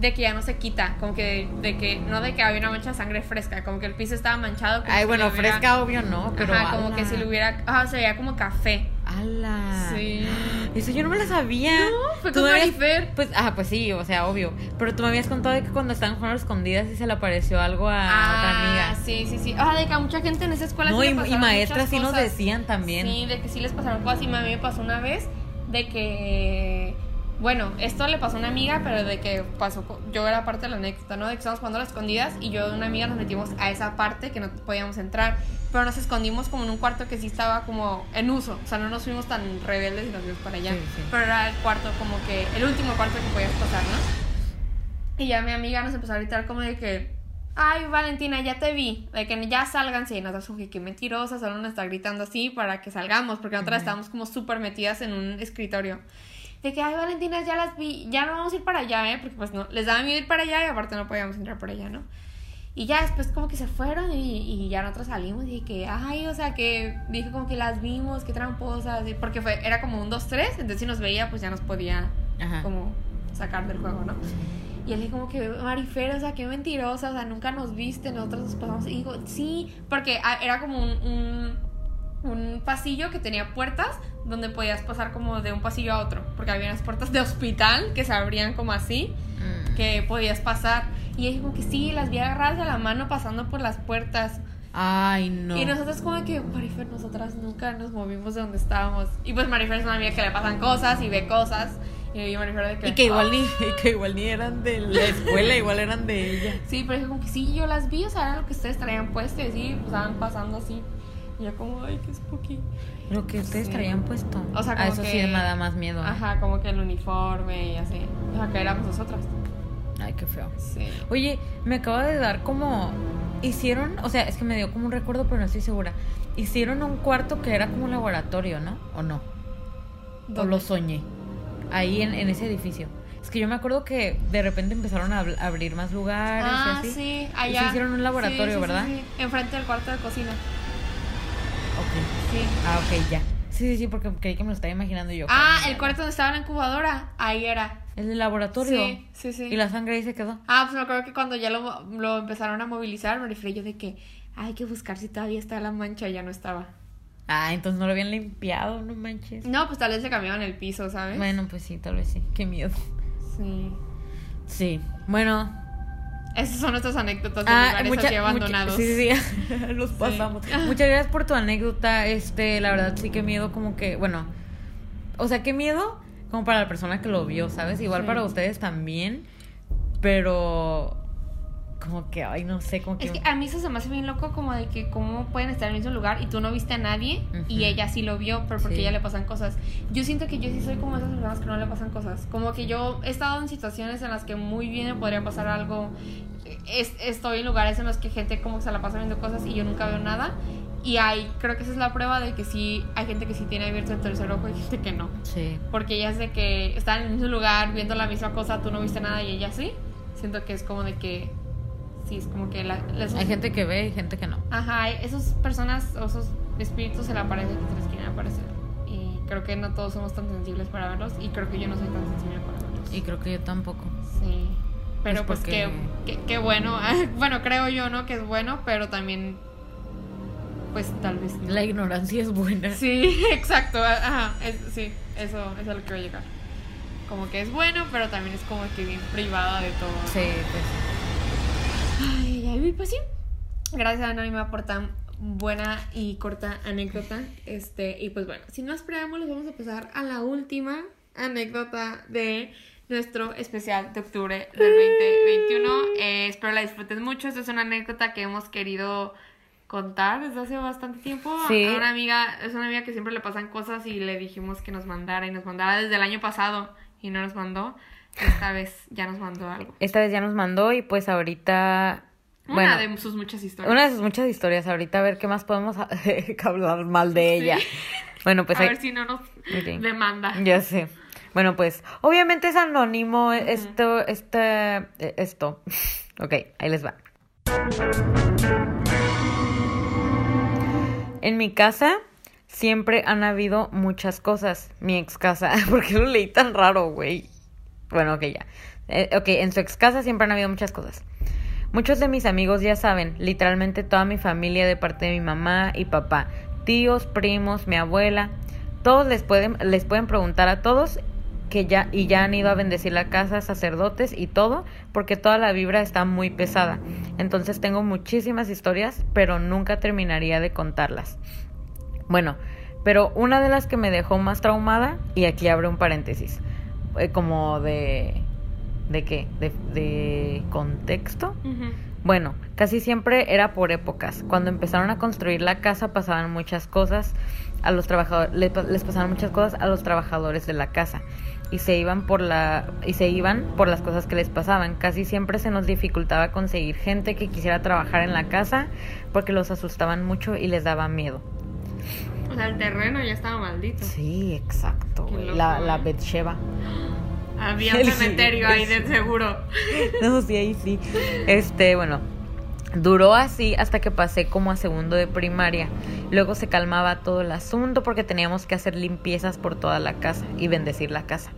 de que ya no se quita, como que de que no de que había una mancha de sangre fresca, como que el piso estaba manchado. como Ay, bueno, le hubiera- fresca obvio no, pero Ajá, como ala. que si lo hubiera, ajá, se veía como café. ¡Hala! Sí. Eso yo no me lo sabía. No, fue con Marifer. Pues, ah, pues sí, o sea, obvio. Pero tú me habías contado de que cuando estaban jugando escondidas y se le apareció algo a otra amiga. Ah, sí, sí, sí. Ah, de que a mucha gente en esa escuela No, sí y, le y maestras sí nos decían también. Sí, de que sí les pasaron cosas. Y a mí me pasó una vez de que. Bueno, esto le pasó a una amiga, pero de que pasó. Yo era parte de la anécdota, ¿no? De que estábamos jugando a las escondidas y yo y una amiga nos metimos a esa parte que no podíamos entrar. Pero nos escondimos como en un cuarto que sí estaba como en uso. O sea, no nos fuimos tan rebeldes y nos fuimos para allá. Sí, sí. Pero era el cuarto como que. El último cuarto que podías pasar, ¿no? Y ya mi amiga nos empezó a gritar como de que, ay, Valentina, ya te vi, de que ya sálganse. Y nosotros, uy, qué mentirosa, solo nos está gritando así para que salgamos, porque nosotras estábamos como súper metidas en un escritorio. De que, ay, Valentina, ya las vi, ya no vamos a ir para allá, ¿eh? Porque pues no, les daba miedo ir para allá y aparte no podíamos entrar por allá, ¿no? Y ya después como que se fueron y, y ya nosotros salimos y que, ay, o sea, que dije como que las vimos, qué tramposas, y porque fue, era como un 2-3, entonces si nos veía pues ya nos podía Ajá. como sacar del juego, ¿no? Y él dijo como que, Marifer, o sea, qué mentirosa, o sea, nunca nos viste, nosotros nos pasamos. Y digo, sí, porque ah, era como un, un, un pasillo que tenía puertas donde podías pasar como de un pasillo a otro, porque había unas puertas de hospital que se abrían como así, Mm. que podías pasar. Y él dijo que sí, las vi agarradas de la mano pasando por las puertas. Ay, no. Y nosotros como que, Marifer, nosotras nunca nos movimos de donde estábamos. Y pues Marifer es una amiga que le pasan cosas y ve cosas. Y Marifer de que... Y que igual ni, <laughs> que igual ni eran de la escuela, igual eran de ella. Sí, pero dijo como que sí, yo las vi, o sea, era lo que ustedes traían puesto y sí, pues estaban pasando así. Y yo como, ay, qué spooky. Lo que ustedes Sí. traían puesto. O sea, a como eso sí me da más miedo. Ajá, como que el uniforme y así. O sea, que éramos nosotras. Ay, qué feo. Sí. Oye, me acaba de dar como. Hicieron, o sea, es que me dio como un recuerdo, pero no estoy segura. Hicieron un cuarto que era como un laboratorio, ¿no? ¿O no? O lo soñé. Ahí en, en ese edificio. Es que yo me acuerdo que de repente empezaron a ab- abrir más lugares Ah, y así. sí, Y allá. se hicieron un laboratorio, Sí, sí, sí, ¿verdad? sí, Enfrente del cuarto de cocina. Ok. Sí. Ah, ok, ya. Sí, sí, sí, porque creí que me lo estaba imaginando yo. Ah, el cuarto donde estaba la incubadora. Ahí era. El del laboratorio. Sí, sí, sí. Y la sangre ahí se quedó. Ah, pues me acuerdo que cuando ya lo, lo empezaron a movilizar, me referí yo de que hay que buscar si todavía está la mancha, ya no estaba. Ah, entonces no lo habían limpiado, no manches. No, pues tal vez se cambiaron el piso, ¿sabes? Bueno, pues sí, tal vez sí. Qué miedo. Sí. Sí. Bueno. Esas son nuestras anécdotas de Ah, lugares mucha- así abandonados. mucha- sí, sí, sí. <laughs> <laughs> Los pasamos. <laughs> Muchas gracias por tu anécdota. Este, la verdad, sí, qué miedo, como que, bueno. O sea, qué miedo, como para la persona que lo vio, ¿sabes? Igual Sí. para ustedes también. Pero. Como que, ay, no sé, como que. Es que a mí eso se me hace bien loco como de que cómo pueden estar en el mismo lugar y tú no viste a nadie y Ujú. ella sí lo vio, pero porque Sí. ella le pasan cosas. Yo siento que yo sí soy como esas personas que no le pasan cosas. Como que yo he estado en situaciones en las que muy bien me podría pasar algo. Es- estoy en lugares en los que gente como que se la pasa viendo cosas y yo nunca veo nada. Y hay, creo que esa es la prueba de que sí, hay gente que sí tiene abierto el tercer ojo y <laughs> gente que no. Sí. Porque ella es de que están en el mismo lugar viendo la misma cosa, tú no viste nada y ella sí. Siento que es como de que. Sí, es como que la, esos- Hay gente que ve y gente que no. Ajá, esas personas o esos espíritus se le aparecen que se les quieren aparecer. Y creo que no todos somos tan sensibles para verlos. Y creo que yo no soy tan sensible para verlos. Y creo que yo tampoco. Sí. Pero Pues qué, porque- qué, qué bueno. <laughs> bueno, creo yo, ¿no? Que es bueno, pero también. Pues tal vez no. La ignorancia es buena. Sí, <laughs> exacto. Ajá, es- sí, eso, eso es a lo que voy a llegar. Como que es bueno, pero también es como que bien privada de todo. Sí, pues. Ay, pues sí. Gracias a Anónima por tan buena y corta anécdota. Este, y pues bueno, sin más preámbulos, vamos a pasar a la última anécdota de nuestro especial de octubre del 2021. Eh, espero la disfrutes mucho. Esta es una anécdota que hemos querido contar desde hace bastante tiempo. Sí. A una amiga, es una amiga que siempre le pasan cosas y le dijimos que nos mandara y nos mandara desde el año pasado y no nos mandó. Esta vez ya nos mandó algo. Esta vez ya nos mandó y pues ahorita. Una bueno, de sus muchas historias. Una de sus muchas historias. Ahorita a ver qué más podemos <laughs> hablar mal de ella. Bueno, pues a ver si no nos demanda. Ya sé. Bueno, pues obviamente es anónimo esto, este, eh, esto. <laughs> Ok, ahí les va. En mi casa siempre han habido muchas cosas. Mi ex casa. <laughs> ¿Por qué lo leí tan raro, güey? Bueno, ok, ya. Eh, ok, en su ex casa siempre han habido muchas cosas. Muchos de mis amigos ya saben, literalmente toda mi familia de parte de mi mamá y papá, tíos, primos, mi abuela, todos les pueden, les pueden preguntar a todos que ya y ya han ido a bendecir la casa, sacerdotes y todo, porque toda la vibra está muy pesada. Entonces tengo muchísimas historias, pero nunca terminaría de contarlas. Bueno, pero una de las que me dejó más traumada, y aquí abre un paréntesis, eh, como de... ¿De qué? ¿De, de contexto? Bueno, casi siempre era por épocas. Cuando empezaron a construir la casa pasaban muchas cosas a los trabajadores, les, les pasaban muchas cosas a los trabajadores de la casa y se iban por la y se iban por las cosas que les pasaban. Casi siempre se nos dificultaba conseguir gente que quisiera trabajar en la casa porque los asustaban mucho y les daba miedo. O sea, el terreno ya estaba maldito. Sí, exacto. Loco, La, la. Betsheba. Había un <laughs> cementerio ahí de seguro. No, sí, ahí sí. Este, bueno, duró así hasta que pasé como a segundo de primaria. Luego se calmaba todo el asunto porque teníamos que hacer limpiezas por toda la casa y bendecir la casa.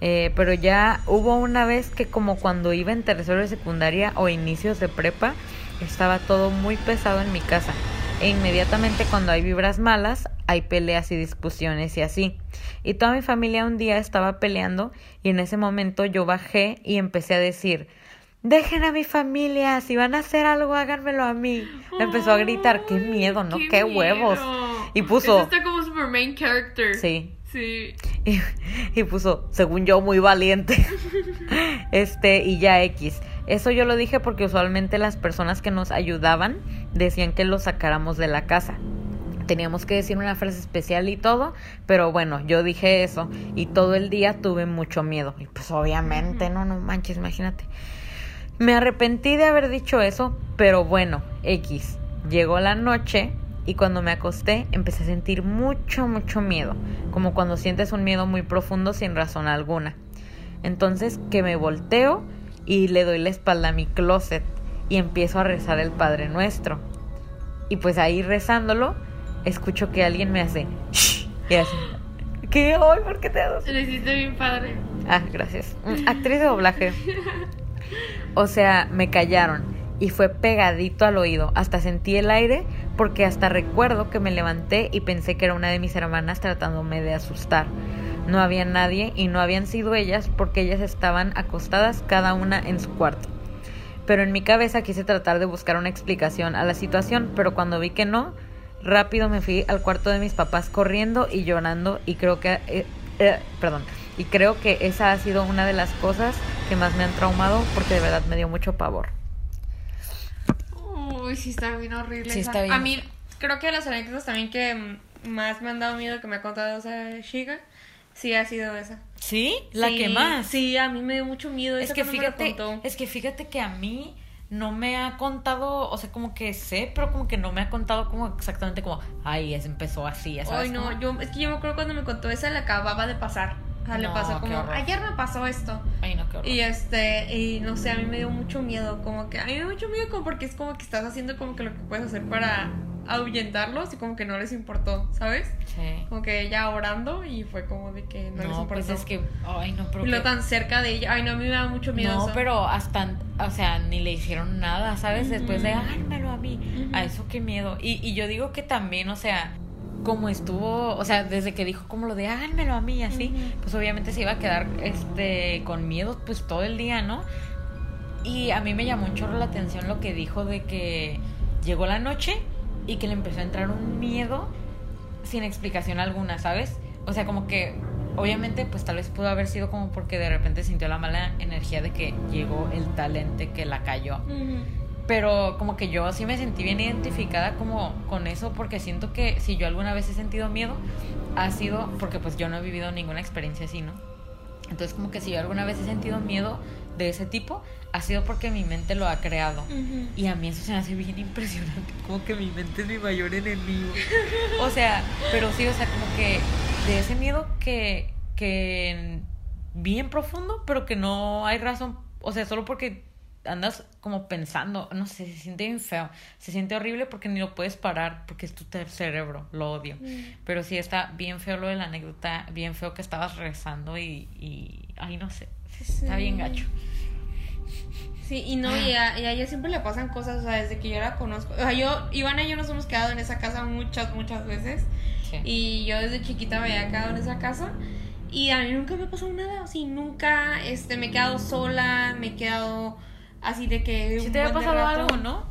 Eh, pero ya hubo una vez que como cuando iba en tercero de secundaria o inicios de prepa, estaba todo muy pesado en mi casa. E inmediatamente cuando hay vibras malas, hay peleas y discusiones y así. Y toda mi familia un día estaba peleando y en ese momento yo bajé y empecé a decir, dejen a mi familia, si van a hacer algo háganmelo a mí. Empezó a gritar, qué miedo, ¿no? Qué, huevos. miedo. Y puso, Eso está como super main character. sí, Sí. <laughs> y, y puso, según yo, muy valiente. <laughs> este, y ya X. Eso yo lo dije porque usualmente las personas que nos ayudaban decían que lo sacáramos de la casa. Teníamos que decir una frase especial y todo, pero bueno, yo dije eso y todo el día tuve mucho miedo. Y pues obviamente, no, no manches, imagínate. Me arrepentí de haber dicho eso, pero bueno, X. Llegó la noche y cuando me acosté empecé a sentir mucho, mucho miedo, como cuando sientes un miedo muy profundo sin razón alguna. Entonces que me volteo y le doy la espalda a mi closet y empiezo a rezar el Padre Nuestro. Y pues ahí rezándolo, escucho que alguien me hace... "Shh", y así. ¿Qué? Ay, ¿por qué te haces? Lo hiciste bien padre. Ah, gracias. Mm, Actriz de doblaje. O sea, me callaron y fue pegadito al oído. Hasta sentí el aire porque hasta recuerdo que me levanté y pensé que era una de mis hermanas tratándome de asustar. No había nadie y no habían sido ellas porque ellas estaban acostadas cada una en su cuarto. Pero en mi cabeza quise tratar de buscar una explicación a la situación, pero cuando vi que no, rápido me fui al cuarto de mis papás corriendo y llorando y creo que eh, eh, perdón, y creo que esa ha sido una de las cosas que más me han traumado porque de verdad me dio mucho pavor. Uy, sí está bien horrible. Sí está bien. A mí, creo que las anécdotas también que mm, más me han dado miedo que me ha contado esa chica, sí ha sido esa. ¿Sí? La Sí, que más. Sí, a mí me dio mucho miedo. Es que fíjate, contó. es que fíjate que a mí no me ha contado, o sea, como que sé, pero como que no me ha contado como exactamente como, ay, es empezó así, sabes. Ay, no, cómo? yo, es que yo me acuerdo cuando me contó esa, le acababa de pasar. O sea, le pasó como, ayer me pasó esto. Ay, no, qué horror. Y este, y no sé, a mí me dio mucho miedo, como que, a mí me dio mucho miedo como porque es como que estás haciendo como que lo que puedes hacer para ahuyentarlos y como que no les importó, ¿sabes? Sí. Como que ella orando y fue como de que no, les No, importó. pues es que, ay, no, pero y lo que- tan cerca de ella, ay no, a mí me da mucho miedo No, eso. pero hasta, o sea, ni le hicieron nada, ¿sabes? Después de, hármelo a mí. A eso qué miedo. Y, y yo digo que también, o sea, como estuvo, o sea, desde que dijo como lo de háganmelo a mí, así, pues obviamente se iba a quedar este con miedo pues todo el día, ¿no? Y a mí me llamó un chorro la atención lo que dijo de que llegó la noche y que le empezó a entrar un miedo sin explicación alguna, ¿sabes? O sea, como que obviamente pues tal vez pudo haber sido como porque de repente sintió la mala energía de que llegó el talente que la cayó. Ujú. Pero como que yo sí me sentí bien identificada como con eso porque siento que si yo alguna vez he sentido miedo ha sido porque pues yo no he vivido ninguna experiencia así, ¿no? Entonces como que si yo alguna vez he sentido miedo de ese tipo ha sido porque mi mente lo ha creado. Ujú. Y a mí eso se me hace bien impresionante, como que mi mente es mi mayor enemigo. O sea, pero sí, o sea, como que de ese miedo que, que bien profundo, pero que no hay razón, o sea, solo porque andas como pensando, no sé, se siente bien feo, se siente horrible porque ni lo puedes parar, porque es tu cerebro, lo odio. Pero sí está bien feo lo de la anécdota, bien feo que estabas rezando y, y ay, no sé, está bien Sí. gacho. Sí, y no, y a, y a ella siempre le pasan cosas, o sea, desde que yo la conozco. O sea, yo, Ivana y yo nos hemos quedado en esa casa muchas, muchas veces. Sí. Y yo desde chiquita me había quedado en esa casa. Y a mí nunca me ha pasado nada, así, nunca este, me he quedado sola, me he quedado así de que. Si te había pasado algo, ¿no?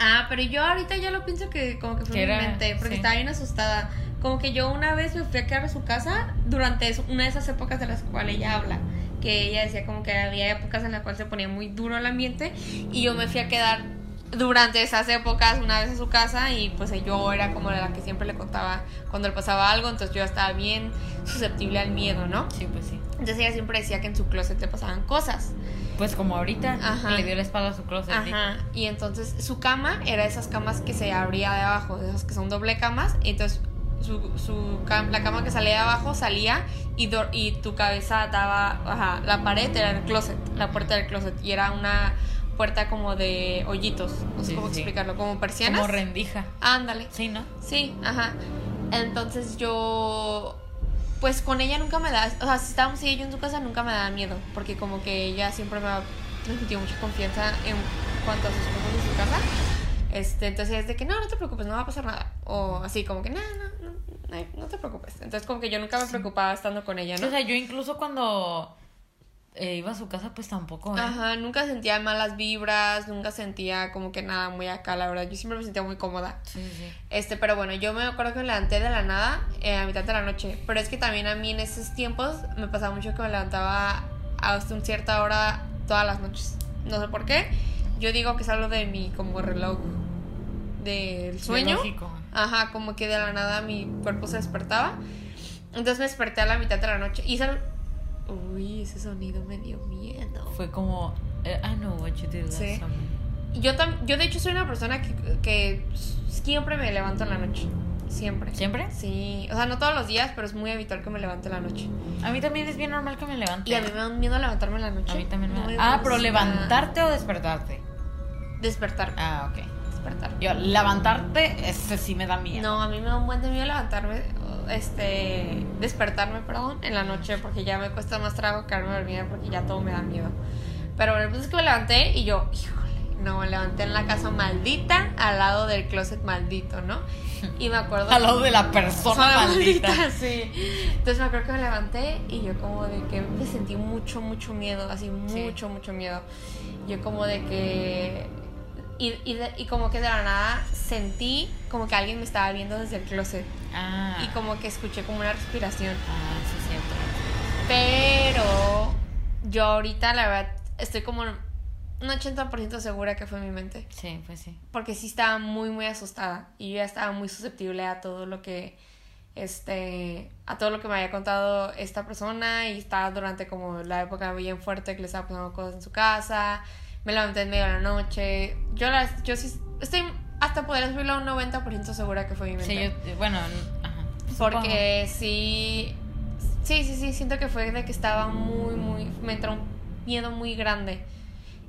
Ah, pero yo ahorita ya lo pienso que como que fue mi mente, porque sí. estaba bien asustada. Como que yo una vez me fui a quedar a su casa durante eso- una de esas épocas de las cuales ella habla. Que ella decía como que había épocas en las cuales se ponía muy duro el ambiente. Y yo me fui a quedar durante esas épocas una vez a su casa. Y pues yo era como la que siempre le contaba cuando le pasaba algo. Entonces yo estaba bien susceptible al miedo, ¿no? Sí, pues sí. Entonces ella siempre decía que en su closet le pasaban cosas. Pues como ahorita Ajá. le dio la espalda a su closet. Ajá. Y entonces su cama era esas camas que se abría de abajo, de esas que son doble camas. Entonces su, su cam- la cama que salía de abajo salía y, y tu cabeza daba, ajá, la pared era el closet, la puerta del closet. Y era una puerta como de hoyitos, no sé Sí, cómo sí. explicarlo, como persianas. Como rendija. Ándale. Sí, ¿no? Sí, ajá. Entonces yo, pues con ella nunca me da, o sea, si estábamos ella y yo en su casa nunca me daba miedo, porque como que ella siempre me ha transmitido mucha confianza en cuanto a sus cosas de su casa. Este, entonces es de que no, no te preocupes, no va a pasar nada. O así como que no, no, no, no, te preocupes. Entonces como que yo nunca me preocupaba estando con ella, ¿no? O sea, yo incluso cuando eh, iba a su casa, pues tampoco. ¿eh? Ajá, nunca sentía malas vibras, nunca sentía como que nada muy acá, la verdad. Yo siempre me sentía muy cómoda. Sí, sí, sí. Este, pero bueno, yo me acuerdo que me levanté de la nada eh, a mitad de la noche. Pero es que también a mí en esos tiempos me pasaba mucho que me levantaba hasta una cierta hora todas las noches. No sé por qué. Yo digo que es algo de mi como reloj del sueño. Biológico. Ajá, como que de la nada mi cuerpo se despertaba. Entonces me desperté a la mitad de la noche. Y ese... Uy, ese sonido me dio miedo. Fue como, eh, I know what you did last Sí. summer. Yo, tam- yo de hecho soy una persona que, que siempre me levanto en la noche. siempre. ¿Siempre? Sí, o sea, no todos los días, pero es muy habitual que me levante en la noche. A mí también es bien normal que me levante. Y a mí me da un miedo levantarme en la noche. A mí también me No da. me Ah, pero levantarte o despertarte. Despertar. Ah, ok. Despertar. Yo, levantarte, ese sí me da miedo. No, a mí me da un buen de miedo levantarme, este, despertarme, perdón, en la noche porque ya me cuesta más trabajo quedarme dormida porque ya todo me da miedo. Pero bueno, punto es que me levanté y yo, híjole, no, me levanté en la casa maldita al lado del closet maldito, ¿no? Y me <laughs> acuerdo... Al lado de la persona Persona maldita. <laughs> sí. Entonces me acuerdo que me levanté y yo como de que me sentí mucho, mucho miedo, así Sí. mucho, mucho miedo. Yo como de que... Y, y, de- y como que de la nada sentí como que alguien me estaba viendo desde el closet. Ah. Y como que escuché como una respiración. Ah, sí, cierto. Pero yo ahorita la verdad estoy como un 80% segura que fue mi mente. Sí, pues sí. Porque sí estaba muy, muy asustada. Y yo ya estaba muy susceptible a todo lo que. Este. A todo lo que me había contado esta persona. Y estaba durante como la época bien fuerte que le estaba pasando cosas en su casa. Me levanté en medio de la noche. Yo las. Yo sí. Estoy hasta poder subirlo a un 90% segura que fue mi mente. Sí, yo, bueno, ajá. Porque sí. Sí, sí, sí. Siento que fue de que estaba muy, muy. Me entró un miedo muy grande.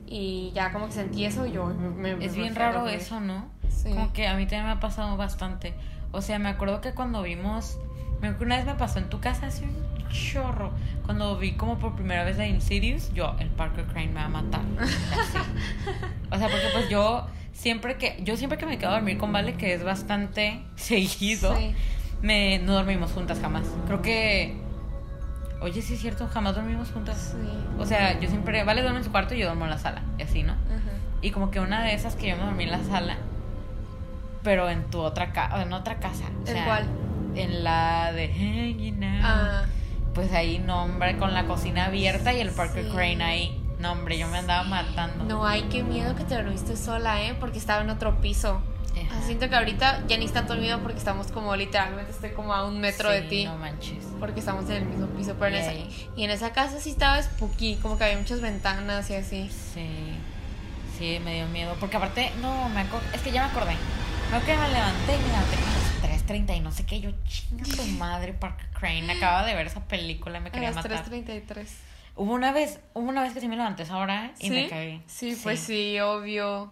Y ya como que sentí eso y yo me, me- Es me bien raro eso, ¿no? Sí. Como que a mí también me ha pasado bastante. O sea, me acuerdo que cuando vimos. Me acuerdo que una vez me pasó en tu casa un chorro. Cuando vi como por primera vez a Insidious, yo, el Parker Crane me va a matar. Así. <laughs> O sea, porque pues yo siempre que. Yo siempre que me quedo a dormir con Vale, que es bastante <laughs> seguido, Sí. me, no dormimos juntas jamás. Creo que. Oye, sí es cierto, jamás dormimos juntas. Sí. O sea, yo siempre. Vale duerme en su cuarto y yo duermo en la sala. Y así, ¿no? Ajá. Y como que una de esas que yo me dormí en la sala, pero en tu otra casa, en otra casa. O ¿En sea, cuál? En la de Hanging Out. Ah, Pues ahí, no, hombre, con la cocina abierta y el Parker Sí. Crane ahí. No, hombre, yo me andaba matando. no, ay, qué miedo que te dormiste sola, ¿eh? Porque estaba en otro piso. Ajá. Así siento que ahorita ya ni está todo miedo porque estamos como literalmente estoy como a un metro de ti. No manches. Porque estamos en el mismo piso. Pero en esa, y en esa casa sí estaba spooky, como que había muchas ventanas y así. Sí. Sí, me dio miedo. Porque aparte, no, me acuerdo. Es que ya me acordé. Creo que me levanté y me levanté 3.30 y no sé qué. Yo, chinga tu <laughs> madre, Parker Crane. Acababa de ver esa película y me A quería las matar. 3.33. Hubo una vez, hubo una vez que sí me levanté a esa hora y ¿Sí? me caí. Sí, pues sí, obvio.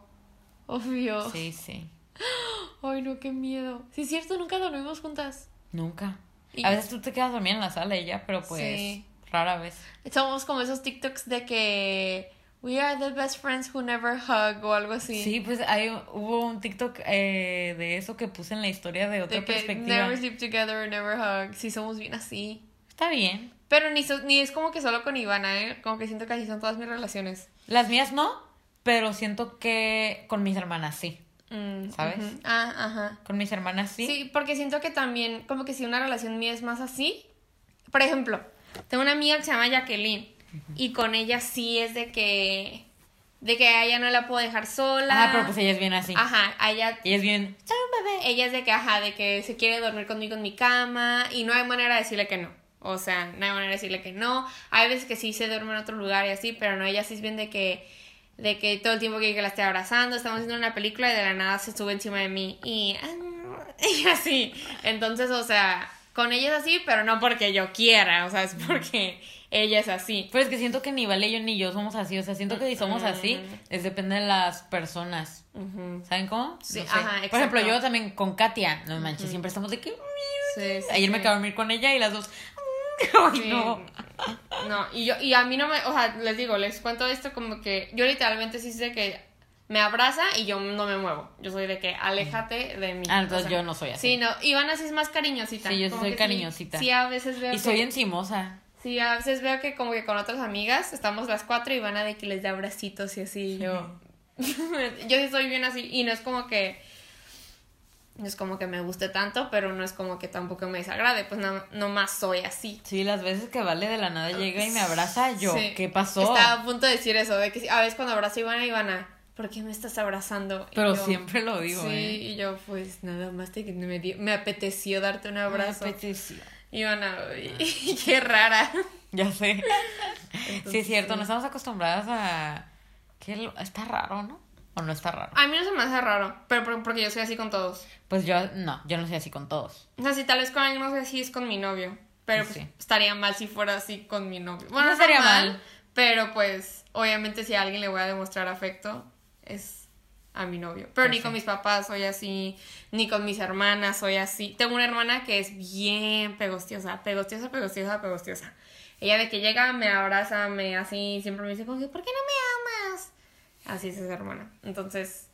Obvio. Sí, sí. <gasps> Ay, no, qué miedo. Sí, es cierto, nunca dormimos juntas. Nunca. Y- A veces tú te quedas dormida en la sala y ya, pero pues Sí. rara vez. Somos como esos TikToks de que we are the best friends who never hug o algo así. Sí, pues hay, hubo un TikTok eh, de eso que puse en la historia de otra De que perspectiva. never sleep together, never hug. Sí, somos bien así. Está bien. Pero ni, so- ni es como que solo con Ivana, ¿eh? Como que siento que así son todas mis relaciones. Las mías no, pero siento que con mis hermanas sí. Mm, ¿Sabes? ujú. Ah, ajá. Con mis hermanas sí. Sí. porque siento que también, como que si una relación mía es más así. Por ejemplo, tengo una amiga que se llama Jacqueline. Y con ella sí es de que. De que a ella no la puedo dejar sola. Ah, pero pues ella es bien así. Ajá, ella. Ella es bien. Soy un bebé. Ella es de que, ajá, de que se quiere dormir conmigo en mi cama. Y no hay manera de decirle que no. O sea, no hay manera de decirle que no. Hay veces que sí se duerme en otro lugar y así, pero no, ella sí es bien de que. De que todo el tiempo que, que la esté abrazando, estamos viendo una película y de la nada se sube encima de mí. Y. <laughs> Y así. Entonces, o sea, con ella es así, pero no porque yo quiera. O sea, es porque ella es así. Pero es que siento que ni Vale yo ni yo somos así. O sea, siento que si somos así, es depende de las personas. ¿Saben cómo? Sí, No sé. ajá, Por ejemplo, yo también con Katia, no manches, siempre estamos de que. Sí, sí, Ayer me sí. quedé a dormir con ella y las dos. <laughs> Ay, no. No, y yo, y a mí no me, o sea, les digo, les cuento esto como que yo literalmente sí sé que me abraza y yo no me muevo. Yo soy de que aléjate de mí. Ah, entonces O sea, yo no soy así. Sí, no, Ivana sí es más cariñosita. Sí, yo como soy que cariñosita. Sí, a veces veo Y que- soy encimosa. Sí, a veces veo que como que con otras amigas estamos las cuatro y Ivana de que les da abracitos y así, yo... <laughs> yo sí soy bien así y no es como que... No es como que me guste tanto, pero no es como que tampoco me desagrade, pues no, nomás soy así. Sí, las veces que Vale de la nada llega y me abraza, yo, Sí. ¿qué pasó? Estaba a punto de decir eso, de que a veces cuando abrazo a Ivana, Ivana, ¿por qué me estás abrazando? Y Pero yo, siempre lo digo, Sí, ¿eh? y yo, pues nada más que me, me apeteció darte un abrazo. Me apeteció. Ivana, uy, <laughs> qué rara. Ya sé. sí, es cierto, sí. no estamos acostumbradas a... Que lo- está raro, ¿no? ¿O no está raro? A mí no se me hace raro, pero por- porque yo soy así con todos. Pues yo, no, yo no soy así con todos. O sea, si tal vez con alguien no sé si es con mi novio. Pero Sí. pues, estaría mal si fuera así con mi novio. Bueno, No estaría mal, mal. Pero pues, obviamente, si a alguien le voy a demostrar afecto, es a mi novio. Pero ni con mis papás soy así, ni con mis hermanas soy así. Tengo una hermana que es bien pegostiosa, pegostiosa, pegostiosa, pegostiosa. Ella de que llega, me abraza, me así, siempre me dice ¿por qué no me amas? Así es esa hermana. Entonces,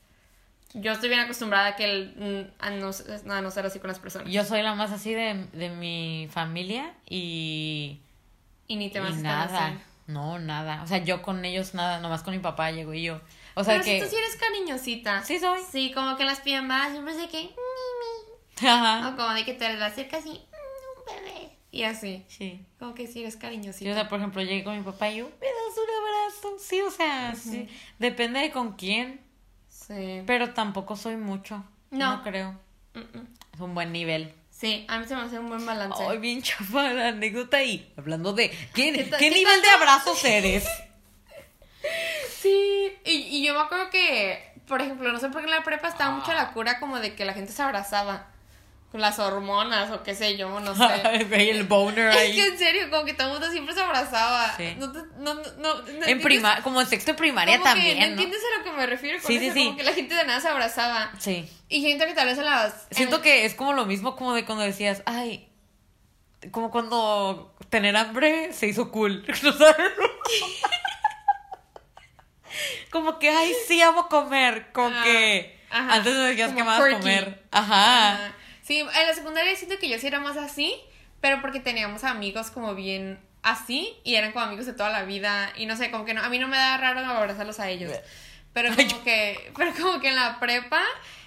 yo estoy bien acostumbrada a que el, a, no, a no ser así con las personas. Yo soy la más así de, de mi familia y, Y ni te vas a nada. así. No, nada. O sea, yo con ellos nada, nomás con mi papá llego y yo. O sea Pero que. si tú sí eres cariñosita. Sí soy. Sí, como que las pijamadas siempre sé que... "Mi, mi". Ajá. O como de que te le acercas y... "Mm, Un bebé. Y así. Sí. Como que sí eres cariñosita. o sea, por ejemplo, llegué con mi papá y yo, ¿me das un abrazo? Sí, o sea, sí. Depende de con quién. Sí. Pero tampoco soy mucho. No. No. creo. Es un buen nivel. Sí, a mí se me hace un buen balance. Ay, bien chafa la anécdota ahí. Hablando de. ¿Qué, ¿Qué <laughs> ¿qué, tal- qué nivel de abrazos eres? <laughs> Sí, y, y yo me acuerdo que, por ejemplo, no sé por qué en la prepa estaba Ah. mucho la cura como de que la gente se abrazaba. Con las hormonas o qué sé yo, no sé. <laughs> El boner Es ahí. que en serio, como que todo el mundo siempre se abrazaba. Sí. No, no, no, En prima, como en sexto de primaria como también, ¿no ¿no? entiendes a lo que me refiero con Sí, sí, eso? sí. Como que la gente de nada se abrazaba. Sí. Y siento que tal vez las... Siento en- que es como lo mismo como de cuando decías, ay, como cuando tener hambre se hizo cool. <laughs> ¿No sabes? <laughs> como que, ay, sí, amo comer. Como Ah, que ajá. antes no decías que amabas comer. Ajá. Ajá. Sí, en la secundaria siento que yo sí era más así, pero porque teníamos amigos como bien así y eran como amigos de toda la vida y no sé, como que no, a mí no me da raro abrazarlos a ellos. Pero como que, pero como que en la prepa,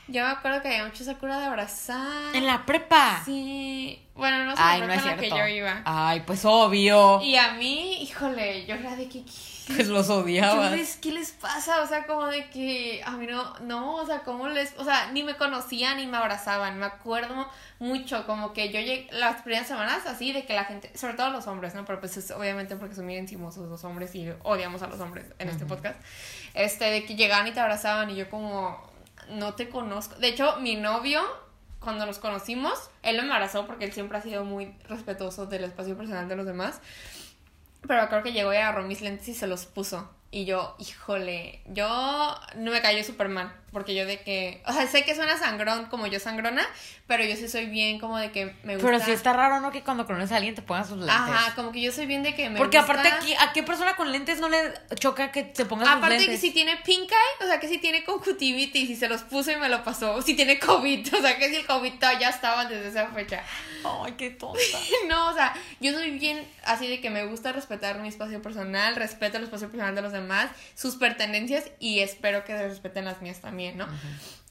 yo me acuerdo que había mucho esa cura de abrazar. En la prepa. Sí. Bueno, no sé Ay, la no prepa es en la que yo iba. Ay, pues obvio. Y a mí, híjole, yo era de que... Pues los Yo odiabas. les- ¿Qué les pasa? O sea, como de que a mí no, no, o sea, ¿cómo les, o sea, ni me conocían ni me abrazaban, me acuerdo mucho, como que yo llegué las primeras semanas así de que la gente, sobre todo los hombres, ¿no? Pero pues es obviamente porque son bien encimosos los hombres y odiamos a los hombres en este podcast, este, de que llegaban y te abrazaban y yo como, no te conozco, de hecho, mi novio, cuando nos conocimos, él me abrazó porque él siempre ha sido muy respetuoso del espacio personal de los demás. Pero creo que llegó y agarró mis lentes y se los puso. Y yo, híjole, yo no me cayó súper mal. Porque yo de que, o sea, sé que suena sangrón como yo sangrona, pero yo sí soy bien como de que me gusta. Pero sí está raro, ¿no? Que cuando conoces a alguien te pongas sus lentes. Ajá, como que yo soy bien de que me Porque gusta- aparte aquí, ¿a qué persona con lentes no le choca que te pongas sus Aparte lentes? que si tiene pink eye, o sea, que si tiene conjuntivitis y se los puso y me lo pasó. O si tiene COVID, <laughs> o sea, que si el COVID ya estaba desde esa fecha. Ay, qué tonta. <laughs> No, o sea, yo soy bien así de que me gusta respetar mi espacio personal, respeto el espacio personal de los demás, sus pertenencias y espero que respeten las mías también, ¿no?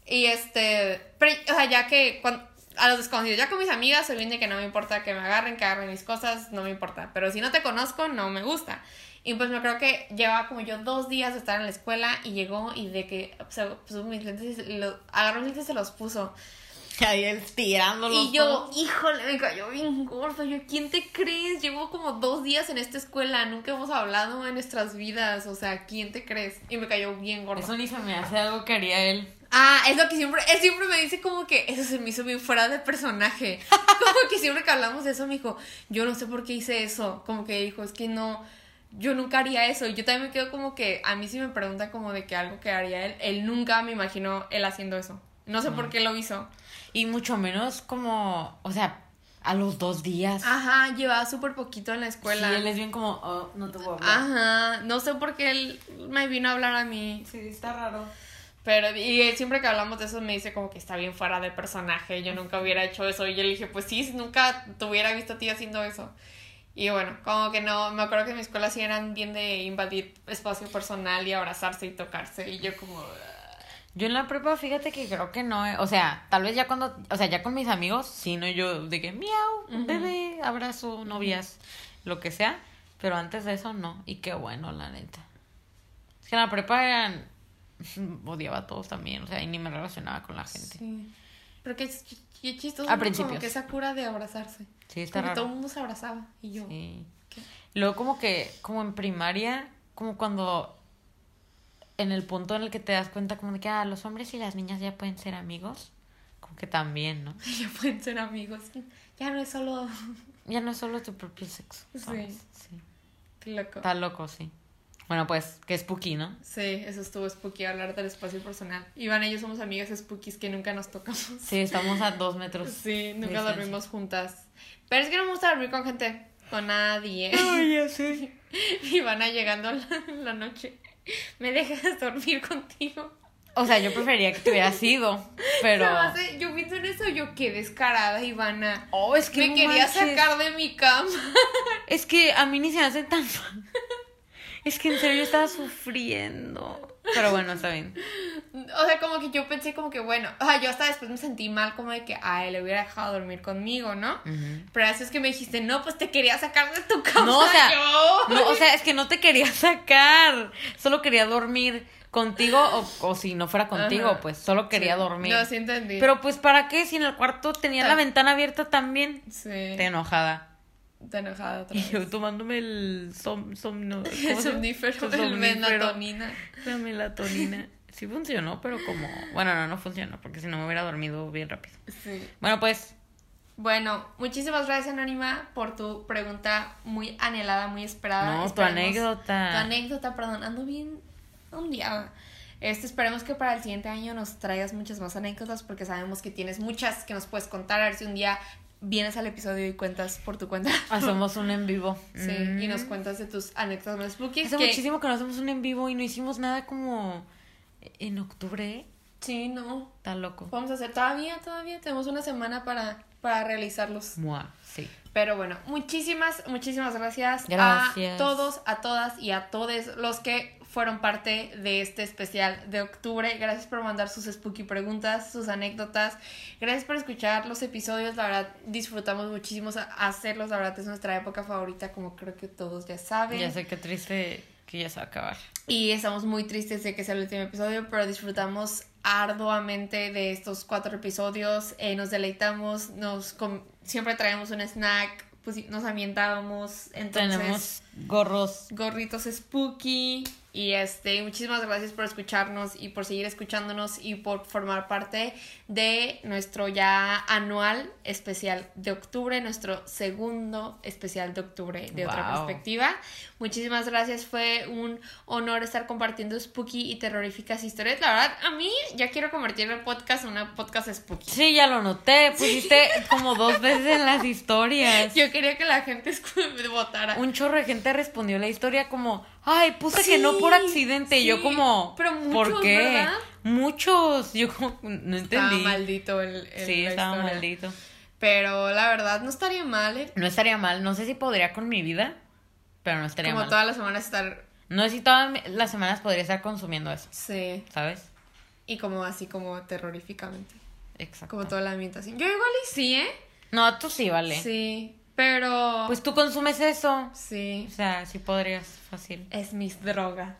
Y este, pero, o sea, ya que cuando, a los desconocidos, ya con mis amigas soy bien de que no me importa que me agarren, que agarren mis cosas, no me importa, pero si no te conozco, no me gusta. Y pues me creo que llevaba como yo dos días de estar en la escuela y llegó y de que se puso mis lentes, y lo, agarró mis lentes y se los puso. <laughs> Ahí estirándolos. Y yo, híjole, me cayó bien gordo. Yo, ¿quién te crees? Llevo como dos días en esta escuela. Nunca hemos hablado de nuestras vidas. O sea, ¿quién te crees? Y me cayó bien gordo. Eso ni se me hace algo que haría él. Ah, es lo que siempre, él siempre me dice como que eso se me hizo bien fuera de personaje. <laughs> Como que siempre que hablamos de eso me dijo, yo no sé por qué hice eso. Como que dijo, es que no, yo nunca haría eso. Y yo también me quedo como que a mí sí me pregunta como de que algo que haría él, él nunca me imaginó él haciendo eso. No sé por qué lo hizo. Y mucho menos como, o sea, a los dos días. Ajá, llevaba súper poquito en la escuela. Sí, él es bien como, oh, no te voy a hablar. Ajá, no sé por qué él me vino a hablar a mí. Sí, está raro. Pero, y él siempre que hablamos de eso me dice como que está bien fuera de personaje. Yo nunca hubiera hecho eso. Y yo le dije, pues sí, nunca te hubiera visto a ti haciendo eso. Y bueno, como que no, me acuerdo que en mi escuela sí eran bien de invadir espacio personal y abrazarse y tocarse. Y yo como... Yo en la prepa, fíjate que creo que no, eh, o sea, tal vez ya cuando, o sea, ya con mis amigos, sí, no yo de que miau, bebé, abrazo, novias, lo que sea, pero antes de eso no, y qué bueno, la neta. Es que en la prepa eran, <laughs> odiaba a todos también, o sea, y ni me relacionaba con la gente. Sí. Pero qué, qué chistoso. A principios. Como que esa cura de abrazarse. Sí, está Como que todo el raro. mundo se abrazaba. Y yo... Sí. ¿qué? Luego como que, como en primaria, como cuando en el punto en el que te das cuenta como de que ah, los hombres y las niñas ya pueden ser amigos, como que también, ¿no? <laughs> Ya pueden ser amigos. Ya no es solo. <laughs> Ya no es solo tu propio sexo. Sí. ¿sabes? sí. Qué loco. Está loco, sí. Bueno, pues, que spooky, ¿no? Sí, eso estuvo spooky hablar del espacio personal. Iván y yo somos amigas spookies que nunca nos tocamos. Sí, estamos a dos metros. <laughs> Sí, nunca dormimos juntas. Pero es que no me gusta dormir con gente. Con nadie. Ay, ya sé. Ivana llegando la, la noche. <laughs> ¿Me dejas dormir contigo? O sea, yo preferiría que te hubieras ido, pero... Hace- yo pienso en eso, yo qué descarada, Ivana. Oh, es que me no quería manches. sacar de mi cama. <laughs> Es que a mí ni se me hace tan... <laughs> Es que en serio yo estaba sufriendo. Pero bueno, está bien. O sea, como que yo pensé como que bueno, o sea, yo hasta después me sentí mal como de que, ay, le hubiera dejado dormir conmigo, ¿no? Pero así es que me dijiste, no, pues te quería sacar de tu cama. No, o sea, yo. no, o <laughs> sea, es que no te quería sacar. Solo quería dormir contigo o, o si no fuera contigo, Ajá. pues solo quería Sí. dormir. No, sí entendí. Pero pues ¿para qué? Si en el cuarto tenía la Ah. ventana abierta también. Sí. Te enojada. Te enojada otra Y yo tomándome el som, somno, <laughs> ¿cómo El somnífero, El melatonina. La melatonina. Sí funcionó, pero como... Bueno, no, no funcionó, porque si no me hubiera dormido bien rápido. Sí. Bueno, pues... Bueno, muchísimas gracias, Anónima, por tu pregunta muy anhelada, muy esperada. No, tu anécdota. Tu anécdota, perdón, ando bien un día. Este, esperemos que para el siguiente año nos traigas muchas más anécdotas porque sabemos que tienes muchas que nos puedes contar. A ver si un día vienes al episodio y cuentas por tu cuenta. Hacemos un en vivo. <laughs> Sí, y nos Mm. cuentas de tus anécdotas más spooky. Hace que- muchísimo que no hacemos un en vivo y no hicimos nada como en octubre. Sí, no. Está loco. Vamos a hacer todavía, todavía. Tenemos una semana para, para realizarlos. Mua, sí. Pero bueno, muchísimas, muchísimas gracias, Gracias. a todos, a todas y a todos los que fueron parte de este especial de octubre. Gracias por mandar sus spooky preguntas, sus anécdotas. Gracias por escuchar los episodios. La verdad, disfrutamos muchísimo hacerlos. La verdad, es nuestra época favorita, como creo que todos ya saben. Ya sé qué triste que ya se va a acabar. Y estamos muy tristes de que sea el último episodio, pero disfrutamos arduamente de estos cuatro episodios. Eh, nos deleitamos, nos siempre traemos un snack, pues nos ambientábamos. Entonces, Tenemos gorros. gorritos spooky. Y este, muchísimas gracias por escucharnos y por seguir escuchándonos y por formar parte de nuestro ya anual especial de octubre, nuestro segundo especial de octubre de otra perspectiva. Muchísimas gracias, fue un honor estar compartiendo spooky y terroríficas historias. La verdad, a mí ya quiero convertir el podcast en una podcast spooky. Sí, ya lo noté. Pusiste <laughs> como dos veces en las historias. Yo quería que la gente <laughs> votara. Un chorro de gente respondió la historia como, ay, puse que no por accidente. Yo como, pero ¿por muchos, qué? ¿verdad? Muchos. Yo como, no Estaba entendí. maldito el, el- sí, estaba historia. maldito. Pero la verdad no estaría mal, ¿eh? No estaría mal. No sé si podría con mi vida, pero no estaría Como mal. todas las semanas estar. No sé si todas las semanas podría estar consumiendo eso, Sí. ¿sabes? Y como así como terroríficamente. Exacto. Como toda la ambientación. Yo igual y sí, ¿eh? No, tú sí, vale. Sí. Pero. Pues tú consumes eso. Sí. O sea, sí podrías, fácil. Es mi droga.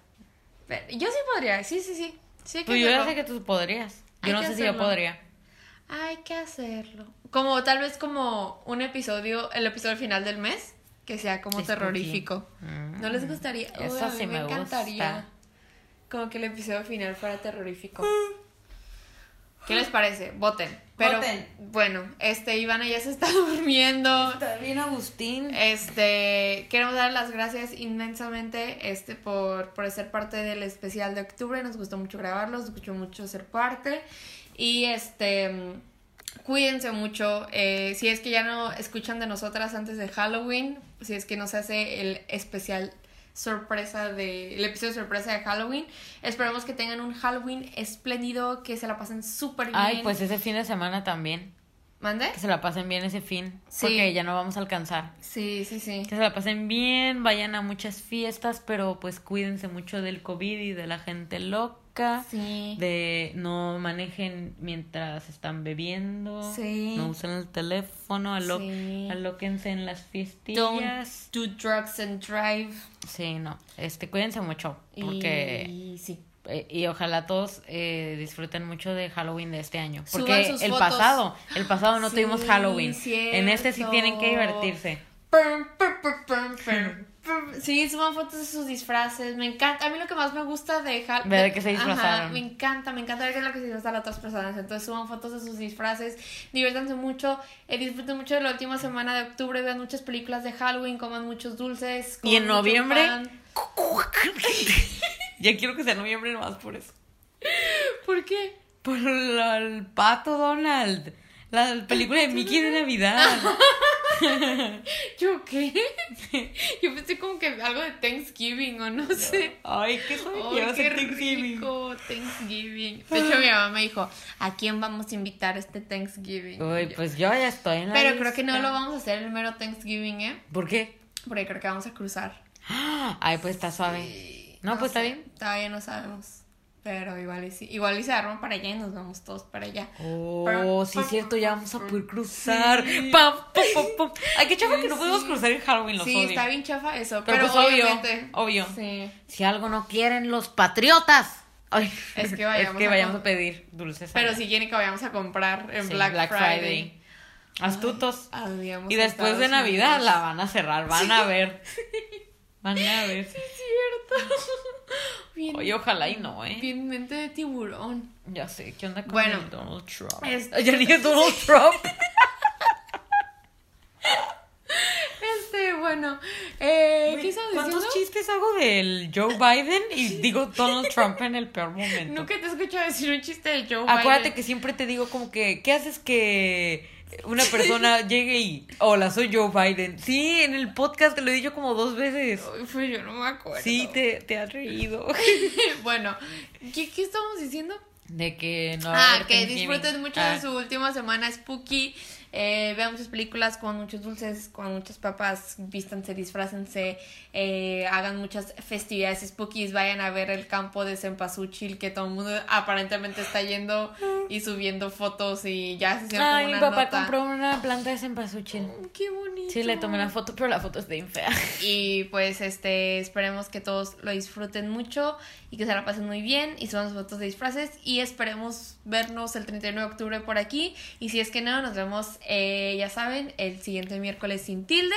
Pero yo sí podría, sí, sí, sí. Sí, que Pues yo ya sé que tú podrías. Hay Yo no sé si yo podría. Hay que hacerlo. Como tal vez como un episodio, el episodio final del mes, que sea como terrorífico. Mm. ¿No les gustaría? Uy, Eso a mí sí me, me encantaría. gusta. Como que el episodio final fuera terrorífico. ¿Qué les parece? Voten. Pero Voten. bueno, este Ivana ya se está <laughs> durmiendo. Está bien, Agustín. Este, queremos dar las gracias inmensamente este, por, por ser parte del especial de octubre. Nos gustó mucho grabarlo, nos gustó mucho ser parte. Y este, cuídense mucho. eh, si es que ya no escuchan de nosotras antes de Halloween, si es que nos hace el especial sorpresa de el episodio sorpresa de Halloween. Esperemos que tengan un Halloween espléndido, que se la pasen súper bien. Ay, pues ese fin de semana también. ¿Mande? Que se la pasen bien ese fin. Sí. Porque ya no vamos a alcanzar. Sí, sí, sí. Que se la pasen bien, vayan a muchas fiestas, pero pues cuídense mucho del COVID y de la gente loca. Sí. De no manejen mientras están bebiendo. Sí. No usen el teléfono. Alo Sí. Alóquense en las Don't fiestillas. do drugs and drive. Sí, no. Este, cuídense mucho. Porque. Y sí. eh, y ojalá todos eh, disfruten mucho de Halloween de este año. Porque el fotos. pasado, el pasado no tuvimos Halloween. En este sí tienen que divertirse. Pum, pum, pum, pum, pum, Sí, suban fotos de sus disfraces. Me encanta. A mí lo que más me gusta de Halloween. Ver qué se disfrazaron. me encanta, me encanta ver qué es lo que se disfrazan otras personas. Entonces suban fotos de sus disfraces. Diviértanse mucho. Eh, disfruten mucho de la última semana de octubre. Vean muchas películas de Halloween. Coman muchos dulces. Y en coman noviembre. <laughs> ya quiero que sea noviembre nomás por eso. ¿Por qué? Por el pato Donald. La película de Mickey de Navidad. <laughs> ¿Yo qué? <laughs> Yo pensé como que algo de Thanksgiving o no sé. Ay, qué qué Thanksgiving. rico, Thanksgiving. De hecho, mi mamá me dijo, ¿a quién vamos a invitar este Thanksgiving? Uy, yo, pues yo ya estoy en la Pero creo que no lo vamos a hacer el mero Thanksgiving, ¿eh? ¿Por qué? Porque creo que vamos a cruzar. <gasps> Ay, pues está suave. No, pues está bien. Todavía no sabemos. Pero igual y sí. Igual y se arman para allá y nos vamos todos para allá. Oh, Pero- sí, cierto, ya vamos a poder cruzar. Sí. Pam, pam, pam, pam. Ay, qué chafa que no Sí. podemos cruzar en Halloween, los sí, odio. está bien chafa eso. Pero Pero, pues, obvio, obviamente. obvio. Sí. Si algo no quieren los patriotas. Ay, Es que <laughs> vayamos es que a vayamos a pedir dulces. Pero allá. si quieren que vayamos a comprar en Sí, Black, Friday. Astutos. Odiamos Y después de Navidad Unidos. la van a cerrar, van a ver. <laughs> Van a ver. Es cierto. Bien, Oye, ojalá y no, ¿eh? bien mente de tiburón. Ya sé, ¿qué onda con Bueno, el Donald Trump? este- Ya es <laughs> Donald Trump. Este, bueno. Eh, ¿Qué ¿Cuántos diciendo? chistes hago del Joe Biden y <laughs> digo Donald Trump en el peor momento? Nunca te he escuchado decir un chiste de Joe Acuérdate Biden. que siempre te digo como que, ¿qué haces que una persona llegue y, hola, soy Joe Biden? Sí, en el podcast te lo he dicho como dos veces. Pues yo no me acuerdo. Sí, te, te has reído. <laughs> bueno, ¿qué, qué estamos diciendo? De que no. Ah, que disfruten mucho Ah. de su última semana spooky. Eh, vean muchas películas con muchos dulces, con muchas papas, vístanse, disfrácense, eh, hagan muchas festividades spookies, vayan a ver el campo de Cempasúchil que todo el mundo aparentemente está yendo y subiendo fotos y ya se hicieron Ay, como mi una papá nota. compró una planta de cempasúchil. Qué bonito. Sí, le tomé una foto, pero la foto está bien fea. Y pues este esperemos que todos lo disfruten mucho y que se la pasen muy bien y suban sus fotos de disfraces y esperemos vernos el 31 de octubre por aquí. Y si es que no nos vemos eh, ya saben el siguiente miércoles sin tilde.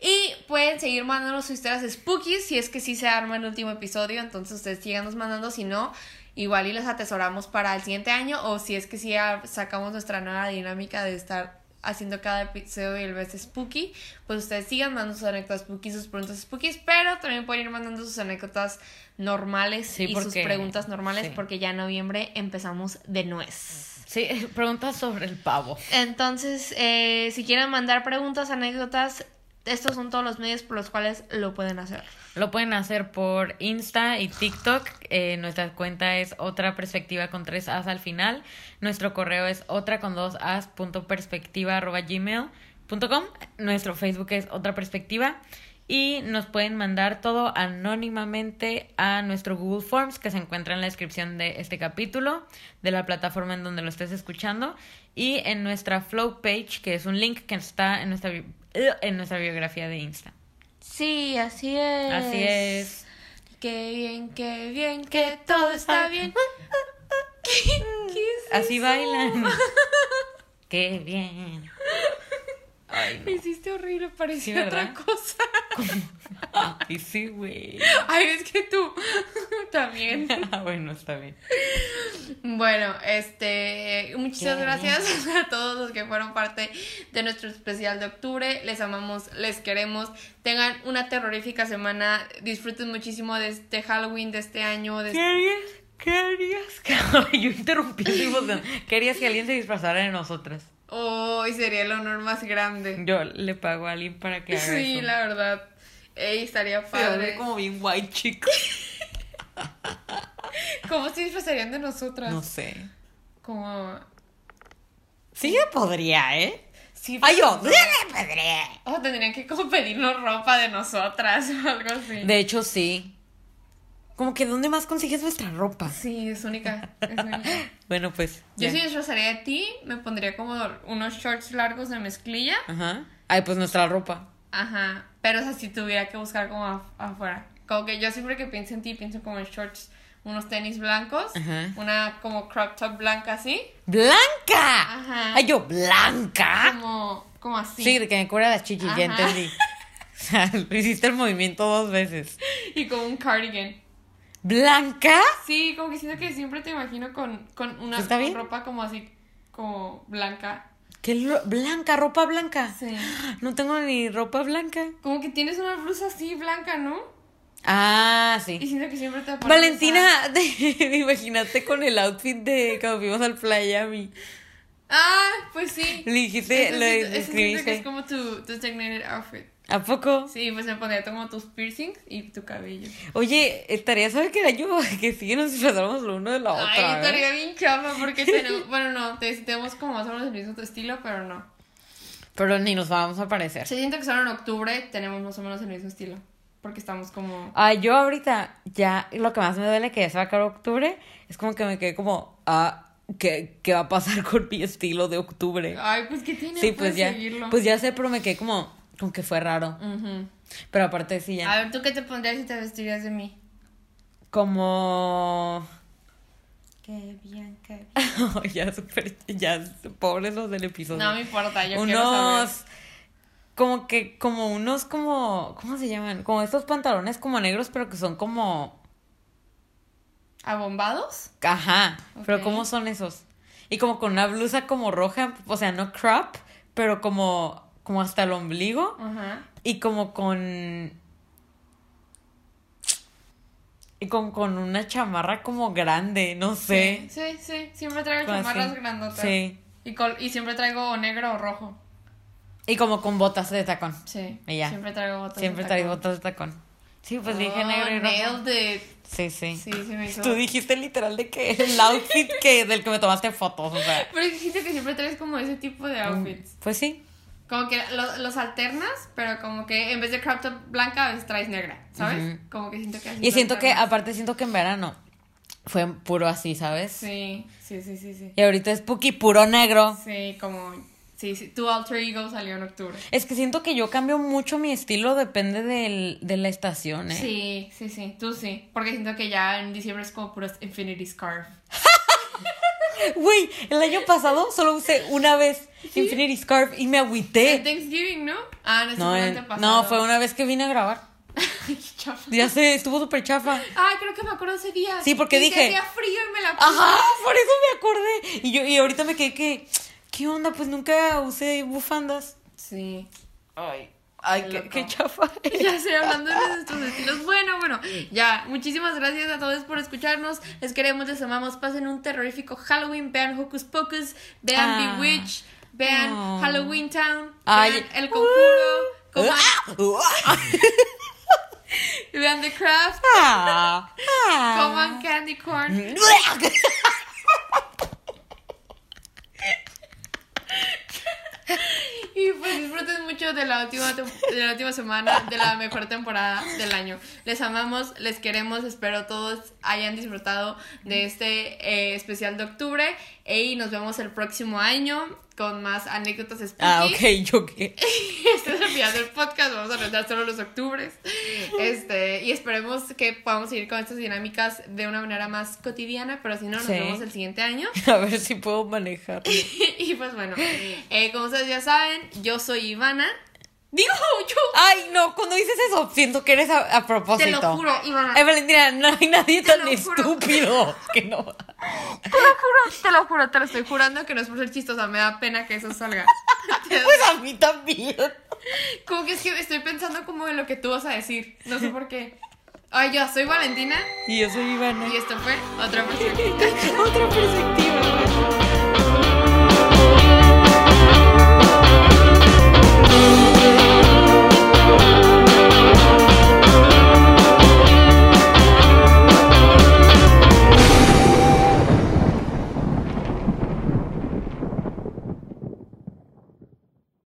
Y pueden seguir mandándonos sus historias spooky si es que sí se arma el último episodio. Entonces ustedes síganos mandando si no igual y los atesoramos para el siguiente año. O si es que sí sacamos nuestra nueva dinámica de estar haciendo cada episodio y el vez spooky, pues ustedes sigan mandando sus anécdotas spooky, sus preguntas spookies, pero también pueden ir mandando sus anécdotas normales Sí, y sus preguntas normales sí. porque ya en noviembre empezamos de nuez. Sí, preguntas sobre el pavo. Entonces, eh, si quieren mandar preguntas, anécdotas, estos son todos los medios por los cuales lo pueden hacer. Lo pueden hacer por Insta y TikTok. Eh, nuestra cuenta es otra perspectiva con tres as al final. Nuestro correo es otra con dos as punto perspectiva arroba gmail punto com. Nuestro Facebook es otra perspectiva. Y nos pueden mandar todo anónimamente a nuestro Google Forms que se encuentra en la descripción de este capítulo, de la plataforma en donde lo estés escuchando, y en nuestra Flow page, que es un link que está en nuestra, en nuestra biografía de Insta. Sí, así es. Así es. Qué bien, qué bien, que todo está bien. <laughs> ¿Qué, qué es Así eso? bailan. <laughs> Qué bien. Ay, Me hiciste horrible, parecía otra cosa. <laughs> no. Y sí, güey. Ay, es que tú <laughs> también. Ah, <laughs> bueno, está bien. Bueno, este, muchísimas Qué gracias a todos los que fueron parte de nuestro especial de octubre. Les amamos, les queremos. Tengan una terrorífica semana. Disfruten muchísimo de este Halloween de este año. De ¿Qué harías? ¿Qué harías? Ay, Yo ¿Qué harías que alguien se disfrazara de nosotras? Hoy sería el honor más grande. Yo le pago a alguien para que haga Sí, eso. la verdad. Ey, estaría padre. como bien white chico. <laughs> ¿Cómo se disfrazarían de nosotras? No sé. Como. Sí, yo podría, ¿eh? Sí, Ay, yo, podría. O tendrían que como pedirnos ropa de nosotras o algo así. De hecho, sí. Como que, ¿dónde más consigues nuestra ropa? Sí, es única. Es <laughs> única. Bueno, pues. Yo si disfrazaría de ti, me pondría como unos shorts largos de mezclilla. Ajá. Ay, pues nuestra ropa. Ajá. Pero o sea, si tuviera que buscar como af- afuera. Como que yo siempre que pienso en ti, pienso como en shorts, unos tenis blancos, Ajá. una como crop top blanca así. ¡Blanca! Ajá. Ay, yo, ¿blanca? Como, como así. Sí, de que me cubra las chichis, ya entendí. <laughs> O sea, hiciste el movimiento dos veces. <laughs> Y con un cardigan. ¿Blanca? Sí, como que siento que siempre te imagino con, con una ¿Está bien? ropa como así, como blanca. ¿Qué lo- blanca, ropa blanca. Sí. No tengo ni ropa blanca. Como que tienes una blusa así blanca, ¿no? Ah, Y sí. siento que siempre te aparece Valentina, te, <laughs> imagínate con el outfit de cuando fuimos al Miami. esa- Ah, pues sí. Le dijiste, Ese le siento- ese siento que escribiste. es como tu, tu designated outfit. ¿A poco? Sí, pues me pondría como tus piercings y tu cabello. Oye, estaría saber que era yo, <laughs> que sí nos disfrazáramos lo uno de la otra. Ay, ¿eh? estaría bien chapa porque <laughs> tenemos, bueno, no, te- tenemos como más o menos el mismo estilo, pero no. Pero ni nos vamos a parecer. Se siento que solo en octubre tenemos más o menos el mismo estilo. Porque estamos como. Ah, yo ahorita ya lo que más me duele que ya se va a acabar octubre es como que me quedé como, ah, ¿qué, qué va a pasar <laughs> con mi estilo de octubre? Ay, pues que tiene Sí, pues ya, seguirlo. pues ya sé, pero me quedé como, como que fue raro. Ujú. Pero aparte sí ya. A ver, ¿tú qué te pondrías si te vestirías de mí? Como... Qué bien, qué <laughs> ya súper, ya pobres los del episodio. No me importa, yo quiero saber. unos como que como unos como ¿cómo se llaman? Como estos pantalones como negros pero que son como ¿Abombados? ajá, pero cómo son esos? Y como con una blusa como roja, o sea, no crop, pero como como hasta el ombligo Ajá. y como con y con, con una chamarra como grande, no sé. Sí, sí, sí. Siempre traigo Como chamarras así. grandotas. Sí. Y, col- y siempre traigo negro o rojo. Y como con botas de tacón. Sí. Y ya. Siempre traigo botas. Siempre de traigo tacón. botas de tacón. Sí, pues dije Oh, negro y rojo. nailed it. Sí, sí. Sí, sí me hizo. Tú dijiste literal de que el outfit que del que me tomaste fotos, o sea. Pero dijiste que siempre traes como ese tipo de outfits. Pues sí. Como que lo- los alternas, pero como que en vez de crop top blanca, a veces traes negra, ¿sabes? Como que siento que así Y siento que, aparte siento que en verano fue puro así, ¿sabes? Sí, sí, sí, sí, sí. Y ahorita es Puki puro negro. Sí, como... Sí, sí, tu alter ego salió en octubre. Es que siento que yo cambio mucho mi estilo, depende del, de la estación, ¿eh? Sí, sí, sí, tú sí. Porque siento que ya en diciembre es como puras Infinity Scarf. <laughs> Güey, el año pasado solo usé una vez Infinity Scarf y me En agüité. Thanksgiving, ¿no? Ah, no, No, en- no, fue una vez que vine a grabar. Ay, <laughs> qué chafa. Ya sé, estuvo súper chafa. Ay, creo que me acuerdo ese día. Sí, porque Y que dije- hacía frío y me la puse. Ajá, por eso me acordé. Y yo, y ahorita me quedé que, ¿qué onda? Pues nunca usé bufandas. Sí. Ay, ay, Qué chafa. <laughs> Ya estoy hablando de nuestros estilos. Bueno, bueno, ya. Muchísimas gracias a todos por escucharnos. Les queremos, les amamos. Pasen un terrorífico Halloween. Vean Hocus Pocus. Vean Ah. Bewitch. Vean Oh. Halloween Town. Ay. Vean El Conjuro. Coman- Ah, <laughs> vean The Craft. ah, ah. Coman Candy Corn. <laughs> <laughs> Y pues disfruten mucho de la última de la última semana de la mejor temporada del año. Les amamos, les queremos, espero todos hayan disfrutado de este eh, especial de octubre y nos vemos el próximo año con más anécdotas spooky. Ah, ok, <laughs> yo qué. Este es el final del podcast, vamos a arreglar solo los octubres. Este, y esperemos que podamos seguir con estas dinámicas de una manera más cotidiana, pero si no, nos Sí. vemos el siguiente año. <laughs> A ver si puedo manejar. <laughs> y pues bueno, eh, como ustedes ya saben, yo soy Ivana. Digo, yo Ay, no, cuando dices eso, siento que eres a, a propósito. te lo juro, Ivana. Ay, Valentina, no hay nadie Te tan estúpido que no. Te lo juro, te lo juro, te lo estoy jurando que no es por ser chistosa, me da pena que eso salga. <laughs> Pues a mí también. Como que es que estoy pensando como en lo que tú vas a decir. No sé por qué. Ay, yo soy Valentina Y yo soy Ivana. y esto fue otra perspectiva. <laughs> Otra perspectiva.